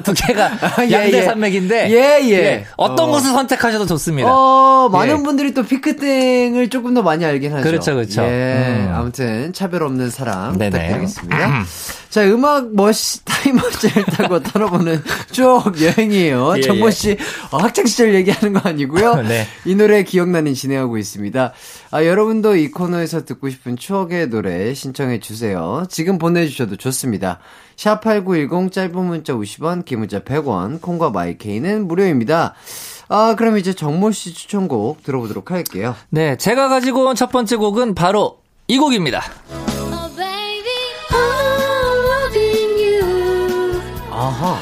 두 개가 예, 양대 예. 산맥인데 예, 예. 어떤 어. 것을 선택하셔도 좋습니다. 어, 많은 예. 분들이 또 피크땡을 조금 더 많이 알긴 하죠. 그렇죠, 그렇죠. 예, 음. 아무튼 차별 없는 사랑 네네. 부탁드리겠습니다. 자, 음악 머시 타임머신을 타고 떠나보는 추억 여행이에요. 예, 정모 예. 씨 어, 학창 시절 얘기하는 거 아니고요. 네. 이 노래 기억나는 진행하고 있습니다. 아, 여러분도 이 코너에서 듣고 싶은 추억의 노래 신청해 주세요. 지금 보내주셔도 좋습니다. 샵8910 짧은 문자 50원, 긴 문자 100원, 콩과 마이케이는 무료입니다. 아, 그럼 이제 정모 씨 추천곡 들어보도록 할게요. 네, 제가 가지고 온 첫 번째 곡은 바로 이 곡입니다. Oh baby. 아하.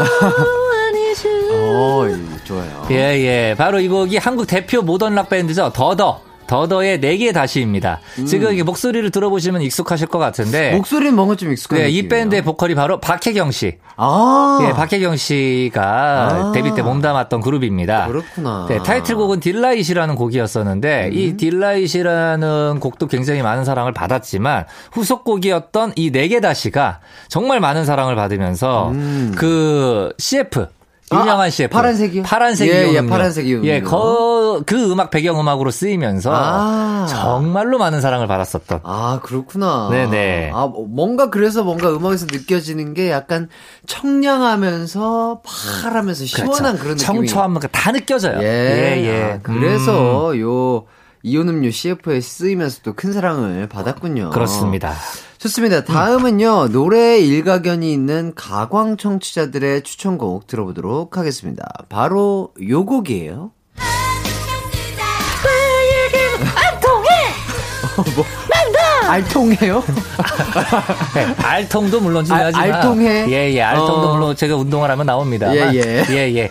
Oh, need you. 어, 이, 좋아요. 예, 예. 바로 이 곡이 한국 대표 모던 락 밴드죠. 더더. 더더의 내게 다시입니다. 지금 이게 목소리를 들어보시면 익숙하실 것 같은데. 목소리는 뭔가 좀 익숙한 네, 이 느낌이에요. 밴드의 보컬이 바로 박혜경 씨. 아, 예, 박혜경 씨가 아. 데뷔 때 몸담았던 그룹입니다. 그렇구나. 네, 타이틀곡은 Delight라는 곡이었었는데 음. 이 Delight라는 곡도 굉장히 많은 사랑을 받았지만 후속곡이었던 이 네 개 다시가 정말 많은 사랑을 받으면서 그 CF 유명한 음. 아, CF 파란색이요? 파란색 예, 예. 파란색 이온 예, 음료. 그, 그 음악 배경 음악으로 쓰이면서 아. 정말로 많은 사랑을 받았었던 아, 그렇구나. 네네. 아, 뭐, 뭔가 그래서 뭔가 음악에서 느껴지는 게 약간 청량하면서 파라면서 시원한 그런 느낌이. 그렇죠. 청초함 다 느껴져요. 예, 예, 예. 아, 그래서 요 이온음료 CF에 쓰이면서 또 큰 사랑을 받았군요. 음, 그렇습니다. 좋습니다. 다음은요, 노래 일가견이 있는 가광 청취자들의 추천곡 들어보도록 하겠습니다. 바로 요 곡이에요. 뭐, 알통해요? 네, 알통도 물론 중요하지만 알- 알통해? 예, 예. 알통도 어. 물론 제가 운동을 하면 나옵니다. 예, 예. 예, 예.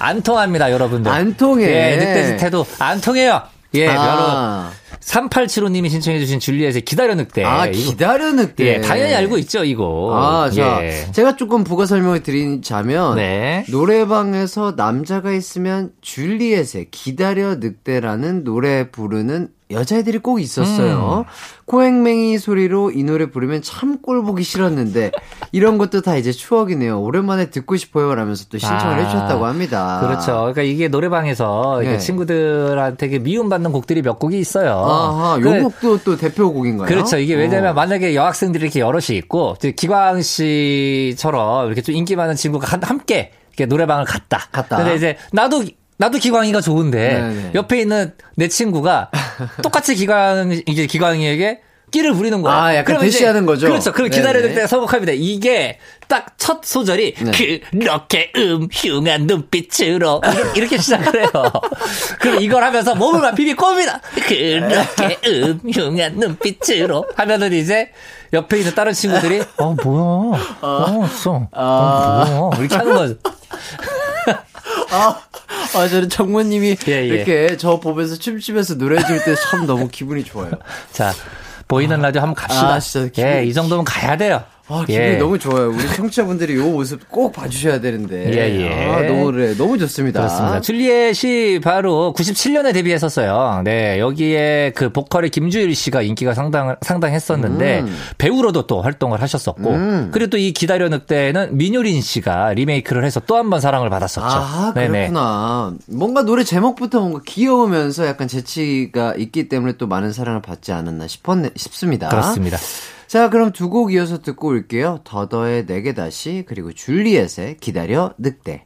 안 통합니다, 여러분들. 안 통해. 예, 늑대 짓해도 안 통해요. 예, 바로 아, 3875님이 신청해주신 줄리엣의 기다려 늑대. 아, 기다려 늑대. 예, 당연히 알고 있죠, 이거. 아, 자, 예. 제가 조금 부가 설명을 드리자면 네. 노래방에서 남자가 있으면 줄리엣의 기다려 늑대라는 노래 부르는 여자애들이 꼭 있었어요. 음. 코행맹이 소리로 이 노래 부르면 참 꼴 보기 싫었는데 이런 것도 다 이제 추억이네요. 오랜만에 듣고 싶어요 라면서 또 신청을 아, 해주셨다고 합니다. 그렇죠. 그러니까 이게 노래방에서 이게 네. 친구들한테 미움받는 곡들이 몇 곡이 있어요. 아하, 그- 요 곡도 또 대표곡인가요? 그렇죠. 이게 왜냐면 어. 만약에 여학생들이 이렇게 여럿이 있고 기광 씨처럼 이렇게 좀 인기 많은 친구가 한- 함께 이렇게 노래방을 갔다. 갔다. 근데 이제 나도 나도 기광이가 좋은데 네네. 옆에 있는 내 친구가 똑같이 기광 이제 기광이에게 끼를 부리는 거야. 아, 약간 대시하는 거죠? 그렇죠. 그럼. 기다려야 때 선곡합니다. 이게 딱 첫 소절이 네. 그렇게 음흉한 눈빛으로 이렇게, 이렇게 시작을 해요. 그럼 이걸 하면서 몸을 막 비비 꼽니다. 그렇게 음흉한 눈빛으로 하면은 이제 옆에 있는 다른 친구들이 어 뭐야? 어, 써. 어, 뭐야? 이렇게 하는 거죠. 아, 아, 저는 정모님이 예, 예. 이렇게 저 보면서 춤추면서 노래 해줄 때 참 너무 기분이 좋아요. 자, 보이는 라디오 한번 갑시다. 아, 진짜 기분- 예, 이 정도면 가야 돼요. 아, 기분이 예. 너무 좋아요. 우리 청취자분들이 이 모습 꼭 봐주셔야 되는데. 예, 예. 아, 노래 너무 좋습니다. 그렇습니다. 줄리엣이 바로 97년에 데뷔했었어요. 네, 여기에 그 보컬의 김주일 씨가 인기가 상당, 상당했었는데, 음. 배우로도 또 활동을 하셨었고, 음. 그리고 또 이 기다려 늑대는 민효린 씨가 리메이크를 해서 또 한 번 사랑을 받았었죠. 아, 네네. 그렇구나. 뭔가 노래 제목부터 뭔가 귀여우면서 약간 재치가 있기 때문에 또 많은 사랑을 받지 않았나 싶었네, 싶습니다. 그렇습니다. 자, 그럼 두 곡 이어서 듣고 올게요. 더더의 내게 다시, 그리고 줄리엣의 기다려 늑대.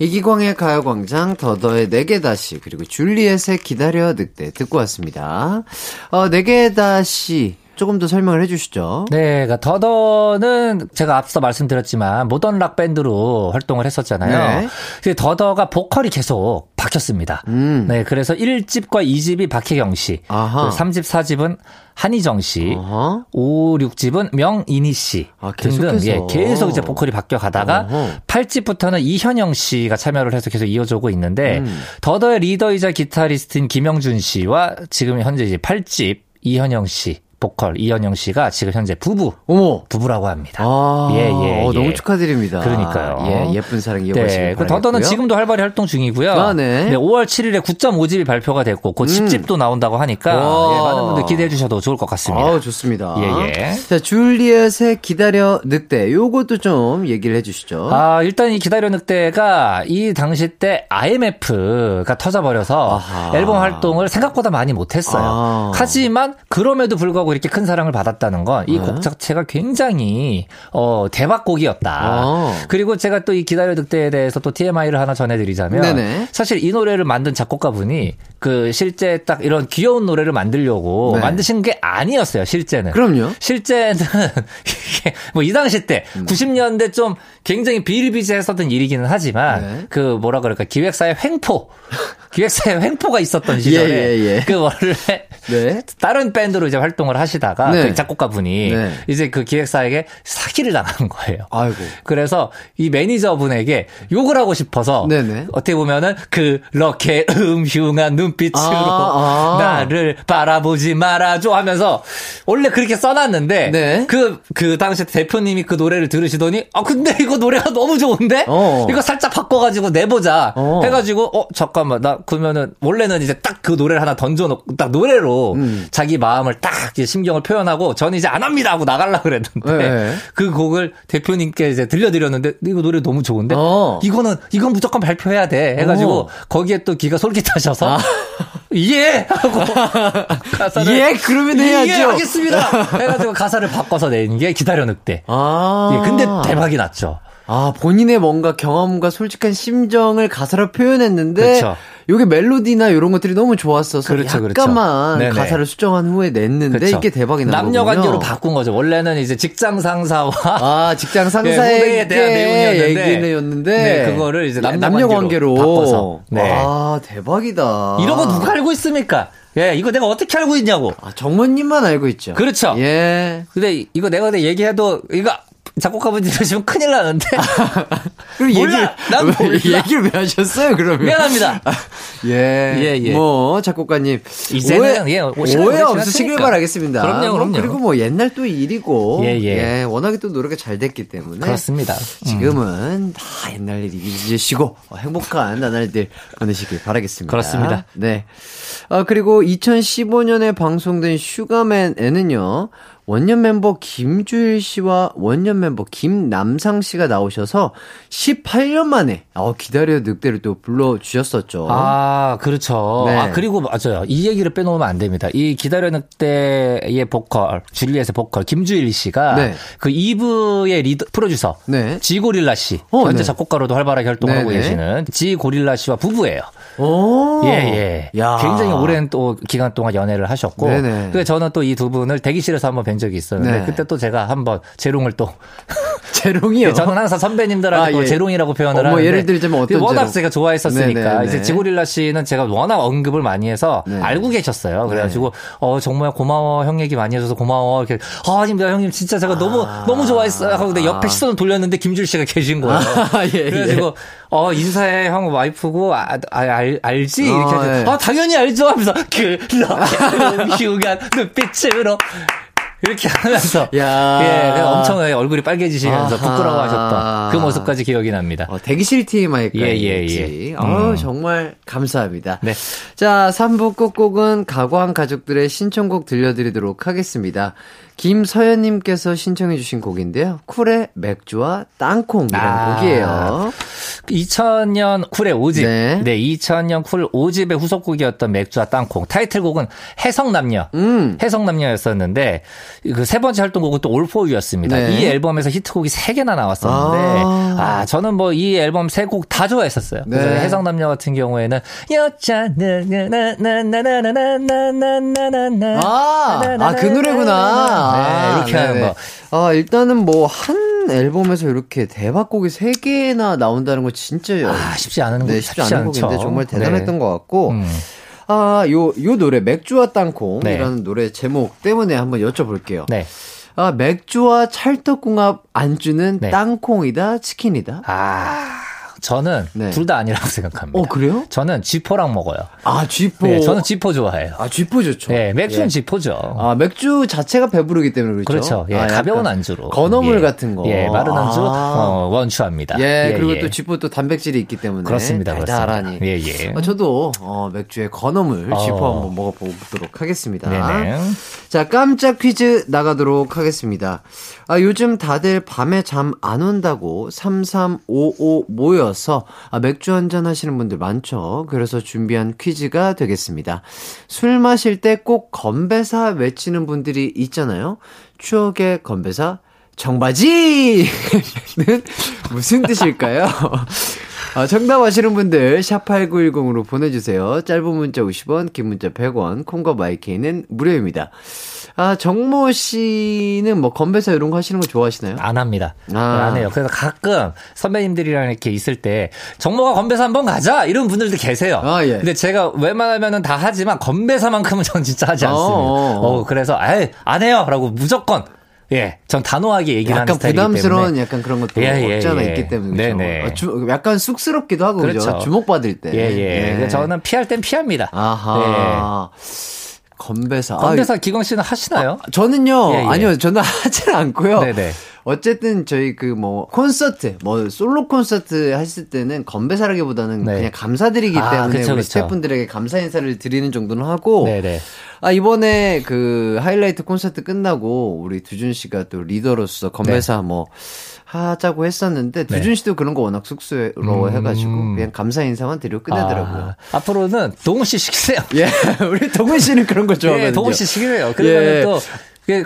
이기광의 가요광장, 더더의 내게 다시, 그리고 줄리엣의 기다려 늑대 듣고 왔습니다. 어, 내게 다시, 조금 더 설명을 해주시죠. 네, 그러니까 더더는 제가 앞서 말씀드렸지만 모던 락 밴드로 활동을 했었잖아요. 네. 근데 더더가 보컬이 계속 박혔습니다. 음. 네, 그래서 1집과 2집이 박혜경 씨, 아하. 3집, 4집은 한희정 씨, 어허. 5, 6집은 명인희 씨 아, 등등. 예, 계속 이제 보컬이 바뀌어 가다가 어허. 8집부터는 이현영 씨가 참여를 해서 계속 이어져 오고 있는데 음. 더더의 리더이자 기타리스트인 김영준 씨와 지금 현재 이제 8집 이현영 씨 보컬 이현영 씨가 지금 현재 부부 어머. 부부라고 합니다. 아, 예, 예, 어, 예. 너무 축하드립니다. 그러니까요. 예, 예쁜 사랑 이어가시길 네, 그. 더더는 지금도 활발히 활동 중이고요. 아, 네. 5월 7일에 9.5집이 발표가 됐고 곧 10집도 나온다고 하니까 와. 예, 많은 분들 기대해 주셔도 좋을 것 같습니다. 아우, 좋습니다. 예, 예. 자, 줄리엣의 기다려 늑대. 요것도 좀 얘기를 해 주시죠. 아, 일단 이 기다려 늑대가 이 당시 때 IMF가 터져 버려서 아하. 앨범 활동을 생각보다 많이 못 했어요. 아. 하지만 그럼에도 불구하고 이렇게 큰 사랑을 받았다는 건이 네. 곡 자체가 굉장히 어, 대박곡이었다. 아. 그리고 제가 또 이 기다려 늑대에 대해서 또 TMI를 하나 전해드리자면 네네. 사실 이 노래를 만든 작곡가분이 그 실제 딱 이런 귀여운 노래를 만들려고 네. 만드신 게 아니었어요. 실제는. 그럼요. 실제는 이게 뭐 이 당시 때 음. 90년대 좀 굉장히 비일비재했었던 일이기는 하지만 네. 그 뭐라 그럴까 기획사의 횡포 기획사의 횡포가 있었던 시절에 예, 예. 그 원래 네. 다른 밴드로 이제 활동을 하시다가 네. 그 작곡가분이 네. 이제 그 기획사에게 사기를 당한 거예요. 아이고. 그래서 이 매니저분에게 욕을 하고 싶어서 네네. 어떻게 보면은 그렇게 음흉한 눈빛으로 아, 아. 나를 바라보지 말아줘 하면서 원래 그렇게 써놨는데 네. 그, 그 당시 대표님이 그 노래를 들으시더니 아 근데 이거 노래가 너무 좋은데 어. 이거 살짝 바꿔가지고 내보자 어. 해가지고 어 잠깐만 나 그러면은 원래는 이제 딱 그 노래를 하나 던져놓고 딱 노래로 음. 자기 마음을 딱 이제 심경을 표현하고 저는 이제 안 합니다 하고 나가려 그랬는데 네. 그 곡을 대표님께 이제 들려드렸는데 이거 노래 너무 좋은데 어. 이거는 이건 무조건 발표해야 돼 해가지고 어. 거기에 또 기가 솔깃하셔서 예 하고 가사를 예, 그러면 해야죠. 예 하겠습니다 해가지고 가사를 바꿔서 낸 게 기다려 늑대 아. 예, 근데 대박이 났죠 아, 본인의 뭔가 경험과 솔직한 심정을 가사로 표현했는데 그렇죠. 요게 멜로디나 이런 것들이 너무 좋았어서 그렇죠, 그렇죠. 약간만 네네. 가사를 수정한 후에 냈는데 그렇죠. 이게 대박이 난 남녀 거군요. 관계로 바꾼 거죠 원래는 이제 직장 상사와 아, 직장 예, 후배에 상사에게 대한 내용이었는데 네, 그거를 이제 남녀 관계로 관계로 바꿔서. 네. 와, 대박이다. 이런 거 누가 알고 있습니까 예 이거 내가 어떻게 알고 있냐고 아, 정모님만 알고 있죠. 그렇죠. 예. 근데 이- 이거 내가 근데 얘기해도 이거 작곡가분 들으시면 큰일 나는데 그럼 몰라. 난 왜- 몰라. 얘기를 왜 하셨어요, 그러면? 미안합니다. 예. 예, 예. 뭐, 작곡가님. 이제는, 오해, 예, 뭐 오해 없으시길. 바라겠습니다. 그럼요, 뭐 그럼요. 그리고 뭐 옛날 또 일이고. 예, 예. 워낙에 또 노래가 잘 됐기 때문에. 그렇습니다. 지금은 다 옛날 일 잊으시고 어, 행복한 나날들 보내시길 바라겠습니다. 그렇습니다. 네. 아, 그리고 2015년에 방송된 슈가맨에는요, 원년 멤버 김주일 씨와 원년 멤버 김남상 씨가 나오셔서 18년 만에, 어, 기다려 늑대를 또 불러주셨었죠. 아, 그렇죠. 네. 아, 그리고 맞아요. 이 얘기를 빼놓으면 안 됩니다. 이 기다려는 때의 보컬, 줄리엣의 보컬, 김주일 씨가 네. 그 2부의 리더, 프로듀서, 네. 지고릴라 씨, 어, 현재 네. 작곡가로도 활발하게 활동하고 네네. 계시는 지고릴라 씨와 부부예요. 오. 예, 예. 야. 굉장히 오랜 또 기간 동안 연애를 하셨고. 네네. 그래서 저는 또 이 두 분을 대기실에서 한번 뵌 적이 있었는데, 네. 그때 또 제가 한번 재롱을 또. 재롱이요. 예, 저는 항상 선배님들한테 아, 또 예. 재롱이라고 표현을 어, 뭐 하는데. 예를 들자면 어떤 워낙 재롱? 제가 좋아했었으니까. 네네네. 이제 지고릴라 씨는 제가 워낙 언급을 많이 해서 네. 알고 계셨어요. 그래가지고, 어, 정말 고마워. 형 얘기 많이 해줘서 고마워. 이렇게, 아, 아닙니다. 형님 진짜 제가 너무, 너무 좋아했어요. 하고 근데 옆에 시선을 돌렸는데 김줄 씨가 계신 거예요. 아, 예, 그래가지고, 어, 인사해. 형 와이프고, 아, 아, 알, 알지? 이렇게 어, 예. 아, 당연히 알죠. 하면서, 그렇게 흉한 눈빛으로. 이렇게 하면서. 야. 예, 엄청 얼굴이 빨개지시면서 아하. 부끄러워하셨던 그 모습까지 기억이 납니다. 어, 대기실 TMI까지. 예, 예, 예. 어, 음. 정말 감사합니다. 네. 자, 3부 끝곡은 가광 가족들의 신청곡 들려드리도록 하겠습니다. 김서연님께서 신청해주신 곡인데요. 쿨의 맥주와 땅콩이라는 아. 곡이에요. 2000년 쿨의 5집. 네. 네. 2000년 쿨 5집의 후속곡이었던 맥주와 땅콩. 타이틀곡은 해석남녀. 음. 해석남녀였었는데 그 세 번째 활동곡은 또 All For You였습니다. 네. 이 앨범에서 히트곡이 세 개나 나왔었는데 아. 아, 저는 뭐 이 앨범 세 곡 다 좋아했었어요. 네. 해석남녀 같은 경우에는 여자는 나나나나나나나나나나 노래구나. 네, 이렇게 하는 네네. 거. 아, 일단은 뭐, 한한 앨범에서 이렇게 대박곡이 3개나 나온다는 거 진짜 아, 쉽지 않은 네, 거- 쉽지 쉽지 않은 않죠. 곡인데 정말 대단했던 네. 것 같고 음. 아, 요, 요 노래 맥주와 땅콩이라는 네. 노래 제목 때문에 한번 여쭤볼게요. 네. 아, 맥주와 찰떡궁합 안주는 네. 땅콩이다, 치킨이다? 아, 저는 네. 둘다 아니라고 생각합니다. 어, 그래요? 저는 쥐포랑 먹어요. 아, 쥐포. 네, 저는 쥐포 좋아해요. 아, 쥐포 좋죠. 네, 맥주는 예. 쥐포죠. 아, 맥주 자체가 배부르기 때문에 그렇죠. 그렇죠. 예, 아, 가벼운 안주로. 건어물 예. 같은 거. 예, 마른 안주 아. 어, 원추합니다. 예, 그리고 예. 또 쥐포 또 단백질이 있기 때문에 그렇습니다. 달달하니. 예, 예. 어, 저도 어, 맥주의 건어물 어. 쥐포 한번 먹어보도록 하겠습니다. 네네. 자, 깜짝 퀴즈 나가도록 하겠습니다. 아, 요즘 다들 밤에 잠 안 온다고 3355 모여서 아, 맥주 한잔 하시는 분들 많죠. 그래서 준비한 퀴즈가 되겠습니다. 술 마실 때 꼭 건배사 외치는 분들이 있잖아요. 추억의 건배사 정바지는 무슨 뜻일까요? 아, 정답 아시는 분들 샵8910으로 보내주세요. 짧은 문자 50원, 긴 문자 100원, 콩과 마이케이는 무료입니다. 아, 정모 씨는 뭐 건배사 이런 거 하시는 거 좋아하시나요? 안 합니다. 아. 안 해요. 그래서 가끔 선배님들이랑 이렇게 있을 때 정모가 건배사 한번 가자 이런 분들도 계세요. 아, 예. 근데 제가 웬만하면은 다 하지만 건배사만큼은 전 진짜 하지 않습니다. 어, 어. 어, 그래서 아예 안 해요 라고 무조건 예, 전 단호하게 얘기를 하는 약간 스타일이기 부담스러운. 약간 그런 것도 예, 예, 없지 않아 예. 있기 때문에 그렇죠? 네네. 아, 주- 약간 쑥스럽기도 하고? 그렇죠. 주목받을 때. 예, 예. 그래서 저는 피할 땐 피합니다. 아하. 건배사. 예. 아, 건배사 기광 씨는 하시나요? 저는요, 예, 예. 아니요, 저는 하지는 않고요. 네네. 어쨌든 저희 그 뭐 콘서트, 뭐 솔로 콘서트 했을 때는 건배사라기보다는 네. 그냥 감사드리기 아, 때문에 그쵸, 우리 그쵸. 스태프분들에게 감사 인사를 드리는 정도는 하고, 네네. 아 이번에 그 하이라이트 콘서트 끝나고 우리 두준 씨가 또 리더로서 건배사 뭐 하자고 했었는데 네. 두준 씨도 그런 거 워낙 쑥스러워 해가지고 음. 그냥 감사 인사만 드리고 끝내더라고요. 아, 앞으로는 동훈 씨 시키세요. 예, 우리 동훈 씨는 그런 거 좋아하거든요. 예, 동훈 씨 시키세요. 그러면 예. 또그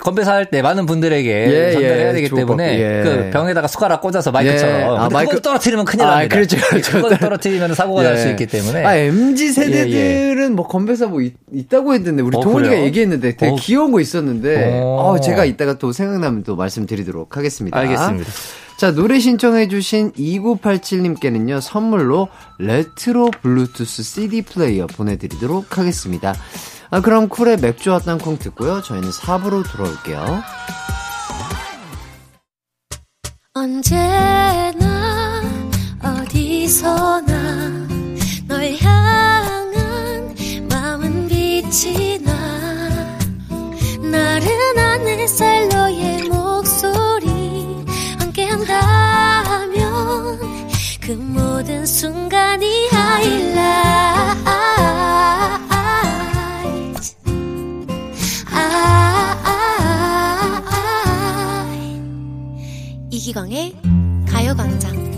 건배사 할 때 많은 분들에게 예, 전달해야 예, 되기 좋을 것 때문에 예. 그 병에다가 숟가락 꽂아서 마이크처럼. 예. 아, 마이크- 떨어뜨리면 큰일 아, 납니다. 그렇죠, 그렇죠. 그걸 떨어뜨리면 사고가 날수 예. 있기 때문에. 아, MZ 세대들은 예, 뭐 건배사 뭐 있, 다고 했는데 우리 어, 동훈이가 그래요? 얘기했는데 되게 어. 귀여운 거 있었는데 어. 어, 제가 이따가 또 생각나면 또 말씀드리도록 하겠습니다. 알겠습니다. 자, 노래 신청해주신 2987님께는요, 선물로 레트로 블루투스 CD 플레이어 보내드리도록 하겠습니다. 아, 그럼 쿨의 맥주와 땅콩 듣고요. 저희는 4부로 돌아올게요. 언제나 어디서나 널 향한 마음은 빛이 나 나른한 햇살 너의 목소리 함께한다면 그 모든 순간이 하이라 이기광의 가요광장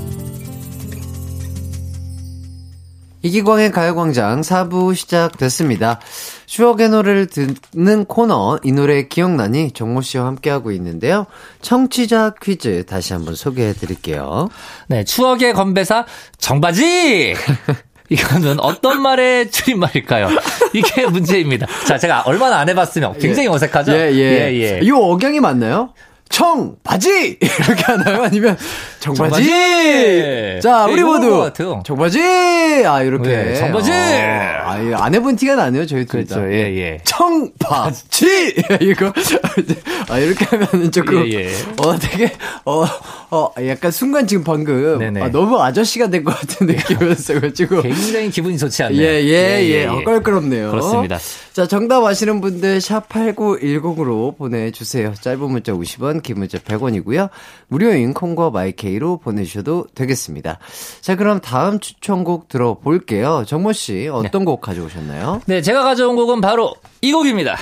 이기광의 가요광장 4부 시작됐습니다. 추억의 노래를 듣는 코너, 이 노래 기억나니 정모 씨와 함께하고 있는데요. 청취자 퀴즈 다시 한번 소개해 드릴게요. 네, 추억의 건배사 정바지! 이거는 어떤 말의 줄임말일까요? 이게 문제입니다. 자, 제가 얼마나 안 해봤으면 굉장히 어색하죠? 예, 예. 예, 예. 이 억양이 맞나요? 청, 바지! 이렇게 하나요? 아니면, 청바지! 청바지! 자, 예, 우리 모두. 청바지! 아, 이렇게. 네, 청바지! 어, 아, 이거 안 해본 티가 나네요, 저희 둘 다. 그렇죠, 예, 예. 청바지! 이거. 아, 이렇게 하면은 조금. 예, 예. 어, 되게, 어, 어, 약간 순간 지금 방금. 네네. 아, 너무 아저씨가 된 것 같은 느낌이었어가지고. 굉장히 기분이 좋지 않네요. 예, 예, 예. 어, 껄끄럽네요. 그렇습니다. 자, 정답 아시는 분들 샵8910으로 보내주세요. 짧은 문자 50원, 긴 문자 100원이고요. 무료인 콩과 마이케이로 보내주셔도 되겠습니다. 자, 그럼 다음 추천곡 들어볼게요. 정모 씨, 어떤 곡 가져오셨나요? 네, 제가 가져온 곡은 바로 이 곡입니다.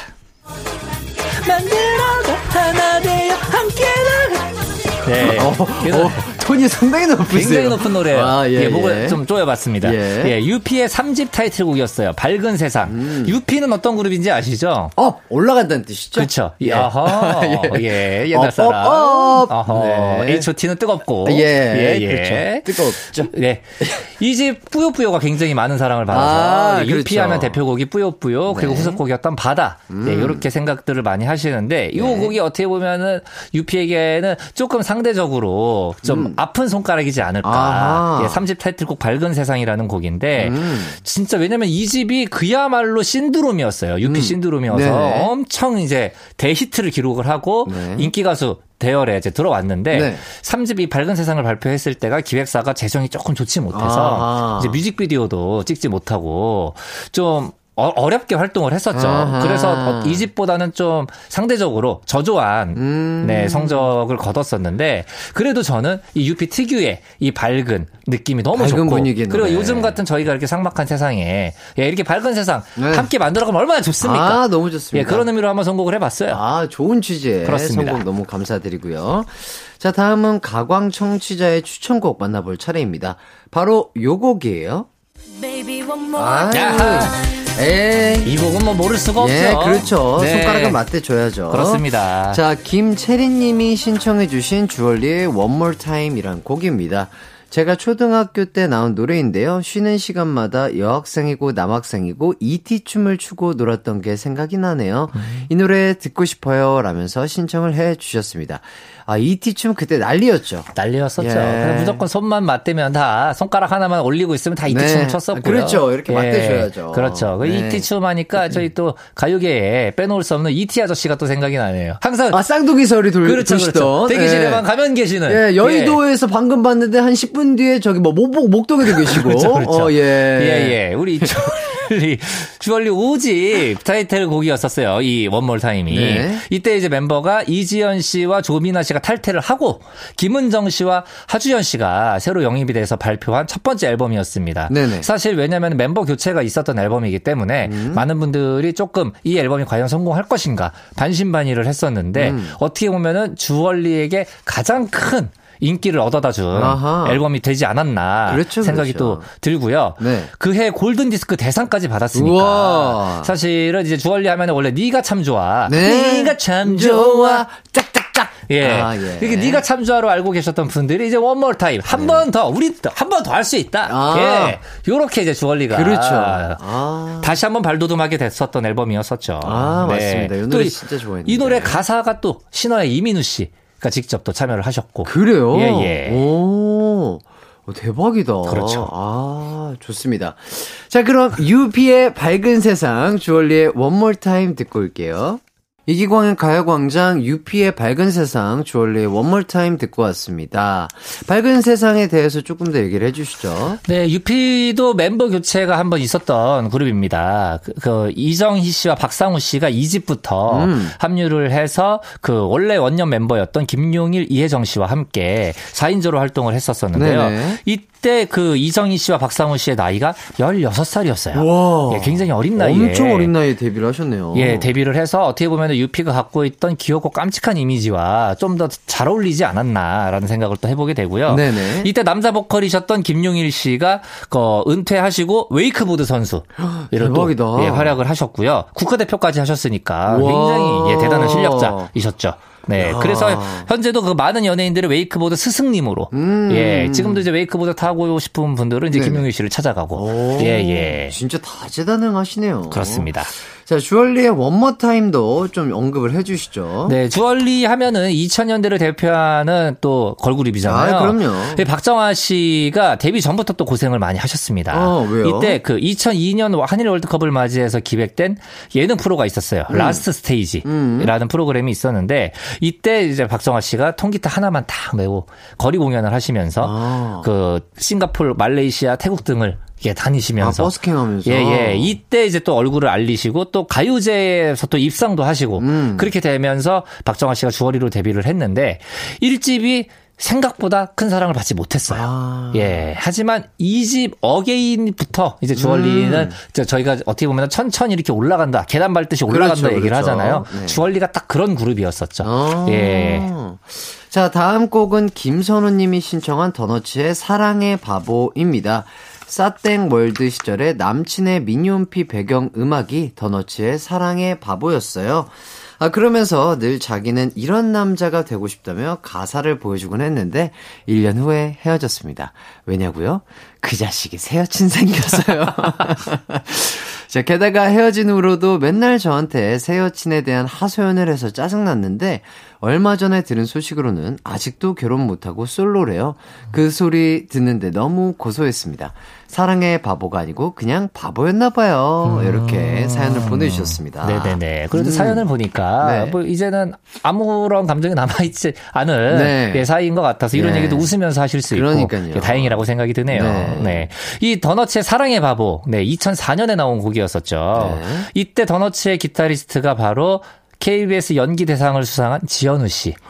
만들어가 하나 되어 함께 나가. 네. 어, 어, 톤이 상당히 높으세요. 굉장히 높은 노래예요. 아, 예, 예, 목을 예. 좀 쪼여봤습니다. 예. 예. 유피의 3집 타이틀곡이었어요. 밝은 세상. 음. 유피는 어떤 그룹인지 아시죠? Up! 올라간다는 뜻이죠? 그렇죠. 예. 아하. 예. 옛날 up, 사람. Up, up. 어허. 네. H.O.T는 뜨겁고. 예, 예, 예. 그렇죠. 뜨겁죠. 네. 이집 뿌요뿌요가 굉장히 많은 사랑을 받아서 아, 네, 유피하면 그렇죠. 대표곡이 뿌요뿌요 그리고 네. 후속곡이었던 바다 네, 음. 이렇게 생각들을 많이 하시는데 이 네. 곡이 어떻게 보면은 유피에게는 조금 상대적으로 좀 음. 아픈 손가락이지 않을까. 아하. 예, 3집 타이틀곡 밝은 세상이라는 곡인데 음. 진짜 왜냐면 이 집이 그야말로 신드롬이었어요. 유피 음. 신드롬이어서 네네. 엄청 이제 대히트를 기록을 하고 네. 인기 가수 대열에 이제 들어왔는데 네. 3집 이 밝은 세상을 발표했을 때가 기획사가 재정이 조금 좋지 못해서 아하. 이제 뮤직비디오도 찍지 못하고 좀 어- 어렵게 활동을 했었죠. 아하. 그래서 이 집보다는 좀 상대적으로 저조한 음. 네, 성적을 거뒀었는데 그래도 저는 이 유피 특유의 이 밝은 느낌이 너무 밝은 좋고 분위기의 그리고 노래. 요즘 같은 저희가 이렇게 삭막한 세상에 예, 이렇게 밝은 세상 네. 함께 만들어가면 얼마나 좋습니까? 아, 너무 좋습니다. 예, 그런 의미로 한번 선곡을 해봤어요. 아, 좋은 취지의 그렇습니다. 선곡 너무 감사드리고요. 자, 다음은 가광 청취자의 추천곡 만나볼 차례입니다. 바로 요 곡이에요. Baby 에이. 이 곡은 뭐 모를 수가 없죠. 예, 그렇죠. 네. 손가락을 맞대줘야죠. 그렇습니다. 자, 김채린님이 신청해주신 주얼리의 One More Time이란 곡입니다. 제가 초등학교 때 나온 노래인데요. 쉬는 시간마다 여학생이고 남학생이고 이티 춤을 추고 놀았던 게 생각이 나네요. 이 노래 듣고 싶어요. 라면서 신청을 해 주셨습니다. 아, 이티 춤 그때 난리였죠. 난리였었죠. 예. 그냥 무조건 손만 맞대면 다 손가락 하나만 올리고 있으면 다 네. 이티춤 췄었고요. 그렇죠. 이렇게 맞대줘야죠. 그렇죠. 그 네. 이티 춤 하니까 저희 또 가요계에 빼놓을 수 없는 이티 아저씨가 또 생각이 나네요. 항상 아, 쌍둥이 설이 돌, 그렇죠. 그렇죠. 대기실에만 예. 가면 계시는. 예, 여의도에서 방금 봤는데 한 10분 뒤에 저기 뭐 목복 목동에도 계시고. 그렇죠, 그렇죠. 어, 예. 예, 예. 우리 주얼리, 주얼리 5집 타이틀 곡이었었어요. 이 원몰 타임이. 네. 이때 이제 멤버가 이지연 씨와 조민아 씨가 탈퇴를 하고 김은정 씨와 하주연 씨가 새로 영입이 돼서 발표한 첫 번째 앨범이었습니다. 네네. 사실 왜냐면 멤버 교체가 있었던 앨범이기 때문에 음. 많은 분들이 조금 이 앨범이 과연 성공할 것인가 반신반의를 했었는데 음. 어떻게 보면은 주얼리에게 가장 큰 인기를 얻어다 준 아하. 앨범이 되지 않았나 그렇죠, 생각이 그렇죠. 또 들고요. 네. 그해 골든 디스크 대상까지 받았으니까 우와. 사실은 이제 주얼리 하면 원래 네가 참 좋아. 네. 네가 참 좋아. 짝짝짝. 예. 아, 예. 이게 네가 참 좋아로 알고 계셨던 분들이 이제 원몰 타임 한 번더 우리 한 번 더 할 수 있다. 네. 아. 예. 요렇게 이제 주얼리가 그렇죠. 아. 다시 한번 발돋움하게 됐었던 앨범이었었죠. 아, 맞습니다. 이 노래 진짜 좋아했는데. 이 노래 가사가 또 신화의 이민우 씨 가 직접 또 참여를 하셨고. 그래요? 예, 예. 오. 오, 대박이다. 그렇죠. 아, 좋습니다. 자, 그럼 유피의 밝은 세상, 주얼리의 One More Time 듣고 올게요. 이기광의 가요광장 유피의 밝은 세상 주얼리의 Time 듣고 왔습니다. 밝은 세상에 대해서 조금 더 얘기를 해주시죠. 네, 유피도 멤버 교체가 한 번 있었던 그룹입니다. 그, 그 이정희 씨와 박상우 씨가 2집부터 음. 합류를 해서 그 원래 원년 멤버였던 김용일, 이혜정 씨와 함께 4인조로 활동을 했었었는데요. 네네. 이때 그 이정희 씨와 박상우 씨의 나이가 16살이었어요. 와. 예, 굉장히 어린 나이에 엄청 어린 나이에 데뷔를 하셨네요. 예, 데뷔를 해서 어떻게 보면 유피가 갖고 있던 귀엽고 깜찍한 이미지와 좀 더 잘 어울리지 않았나라는 생각을 또 해보게 되고요. 네네. 이때 남자 보컬이셨던 김용일 씨가 그 은퇴하시고 웨이크보드 선수 이런 또 대박이다. 예, 활약을 하셨고요. 국가대표까지 하셨으니까 우와. 굉장히 예, 대단한 실력자이셨죠. 네, 야. 그래서 현재도 그 많은 연예인들을 웨이크보드 스승님으로 음. 예, 지금도 이제 웨이크보드 타고 싶은 분들은 이제 네네. 김용일 씨를 찾아가고 오, 예, 예. 진짜 다재다능하시네요. 그렇습니다. 자, 주얼리의 One More Time도 좀 언급을 해 주시죠. 네, 주얼리 하면은 2000년대를 대표하는 또 걸그룹이잖아요. 아, 그럼요. 네, 박정아 씨가 데뷔 전부터 또 고생을 많이 하셨습니다. 어, 왜요? 이때 그 2002년 한일 월드컵을 맞이해서 기획된 예능 프로가 있었어요. Last 음. Stage라는 프로그램이 있었는데 이때 이제 박정아 씨가 통기타 하나만 딱 메고 거리 공연을 하시면서 아. 그 싱가폴, 말레이시아, 태국 등을 예, 다니시면서 아, 버스킹 하면서. 예, 예. 이때 이제 또 얼굴을 알리시고 또 가요제에서 또 입상도 하시고 음. 그렇게 되면서 박정아 씨가 주얼리로 데뷔를 했는데 1집이 생각보다 큰 사랑을 받지 못했어요. 아. 예. 하지만 2집 어게인부터 이제 주얼리는 음. 저희가 어떻게 보면 천천히 이렇게 올라간다. 계단 밟듯이 올라간다 그렇죠, 얘기를 그렇죠. 하잖아요. 네. 주얼리가 딱 그런 그룹이었었죠. 아. 예. 자, 다음 곡은 김선우 님이 신청한 더너츠의 사랑의 바보입니다. 싸땡 월드 시절에 남친의 미니홈피 배경 음악이 더너츠의 사랑의 바보였어요. 아, 그러면서 늘 자기는 이런 남자가 되고 싶다며 가사를 보여주곤 했는데, 1년 후에 헤어졌습니다. 왜냐고요? 그 자식이 새 여친 생겼어요. 자, 게다가 헤어진 후로도 맨날 저한테 새 여친에 대한 하소연을 해서 짜증났는데, 얼마 전에 들은 소식으로는 아직도 결혼 못하고 솔로래요. 그 소리 듣는데 너무 고소했습니다. 사랑의 바보가 아니고 그냥 바보였나봐요. 이렇게 사연을 보내주셨습니다. 음. 네네네. 그래도 음. 사연을 보니까 네. 뭐 이제는 아무런 감정이 남아있지 않은 네. 예, 사이인 것 같아서 이런 네. 얘기도 웃으면서 하실 수 있고 그러니까요. 예, 다행이라고 생각이 드네요. 네. 네. 이 더너츠의 사랑의 바보, 네 2004년에 나온 곡이었었죠. 네. 이때 더너츠의 기타리스트가 바로 KBS 연기 대상을 수상한 지현우 씨.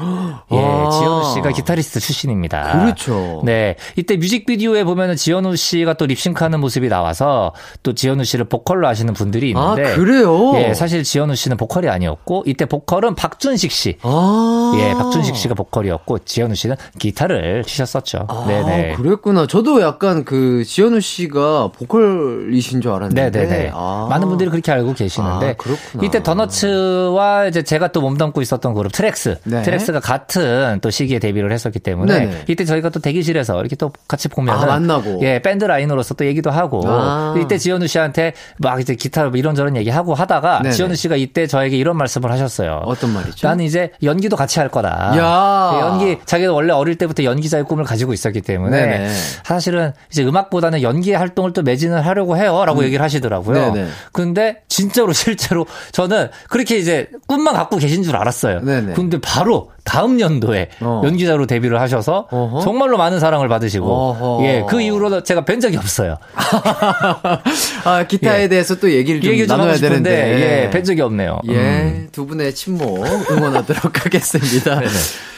예, 아. 지현우 씨가 기타리스트 출신입니다. 그렇죠. 네. 이때 뮤직비디오에 보면은 지현우 씨가 또 립싱크하는 모습이 나와서 또 지현우 씨를 보컬로 아시는 분들이 아, 있는데. 그래요? 예, 사실 지현우 씨는 보컬이 아니었고 이때 보컬은 박준식 씨. 아. 예, 박준식 씨가 보컬이었고 지현우 씨는 기타를 치셨었죠. 아, 네네. 그랬구나. 저도 약간 그 지현우 씨가 보컬이신 줄 알았는데. 네네네. 아. 많은 분들이 그렇게 알고 계시는데 아, 그렇구나. 이때 더너츠와 이제 제가 또 몸담고 있었던 그룹 트랙스, 네. 트랙스가 같은 또 시기에 데뷔를 했었기 때문에 네네. 이때 저희가 또 대기실에서 이렇게 또 같이 보면은 아, 만나고. 예 밴드 라인으로서 또 얘기도 하고 아. 이때 지현우 씨한테 막 이제 기타 뭐 이런저런 얘기하고 하다가 네네. 지현우 씨가 이때 저에게 이런 말씀을 하셨어요. 어떤 말이죠? 나는 이제 연기도 같이 할 거다. 야. 예, 연기 자기가 원래 어릴 때부터 연기자의 꿈을 가지고 있었기 때문에 네네. 사실은 이제 음악보다는 연기 활동을 또 매진을 하려고 해요라고 얘기를 하시더라고요. 음. 네네. 근데 진짜로 실제로 저는 그렇게 이제 꿈만 갖고 계신 줄 알았어요. 네네. 근데 바로 다음 연도에 어. 연기자로 데뷔를 하셔서 어허. 정말로 많은 사랑을 받으시고 어허. 예, 그 이후로 제가 뵌 적이 없어요. 아, 기타에 예. 대해서 또 얘기를 좀 얘기 좀 나눠야 싶은데 되는데. 예, 뵌 적이 없네요. 예, 음. 두 분의 침묵 응원하도록 하겠습니다.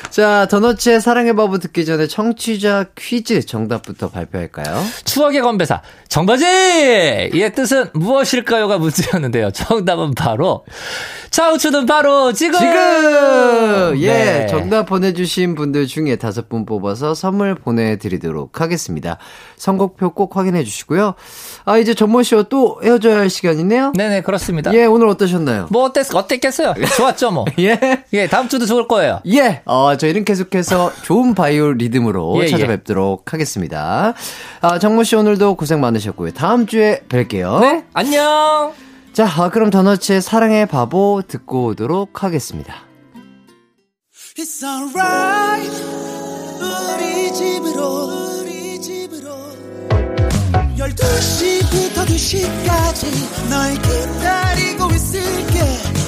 자, 더너츠의 사랑의 바보 듣기 전에 청취자 퀴즈 정답부터 발표할까요? 추억의 건배사 정바지 이의 뜻은 무엇일까요가 문제였는데요. 정답은 바로 차우추는 바로 지금 지금! 예, 네. 정답 보내주신 분들 중에 다섯 분 뽑아서 선물 보내드리도록 하겠습니다. 선곡표 꼭 확인해 주시고요. 아, 이제 전모 씨와 또 헤어져야 할 시간이네요? 네네 그렇습니다. 예, 오늘 어떠셨나요? 뭐 어땠 어땠겠어요? 좋았죠 뭐. 예. 예 다음 주도 좋을 거예요. 예, 어, 저희는 계속해서 좋은 바이오 리듬으로 예, 예. 찾아뵙도록 하겠습니다. 아, 정모 씨 오늘도 고생 많으셨고요. 다음 주에 뵐게요. 네 안녕. 자, 아, 그럼 더너츠의 사랑의 바보 듣고 오도록 하겠습니다. It's alright. 우리 집으로 우리 집으로. 12시부터 2시까지 널 기다리고 있을게.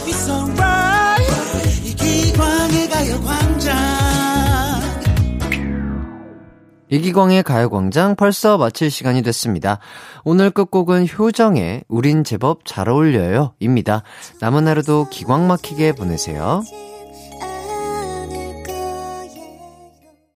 It's alright. 이 기광의 가요광장 이기광의 가요광장 벌써 마칠 시간이 됐습니다. 오늘 끝곡은 효정의 우린 제법 잘 어울려요 입니다. 남은 하루도 기광 막히게 보내세요.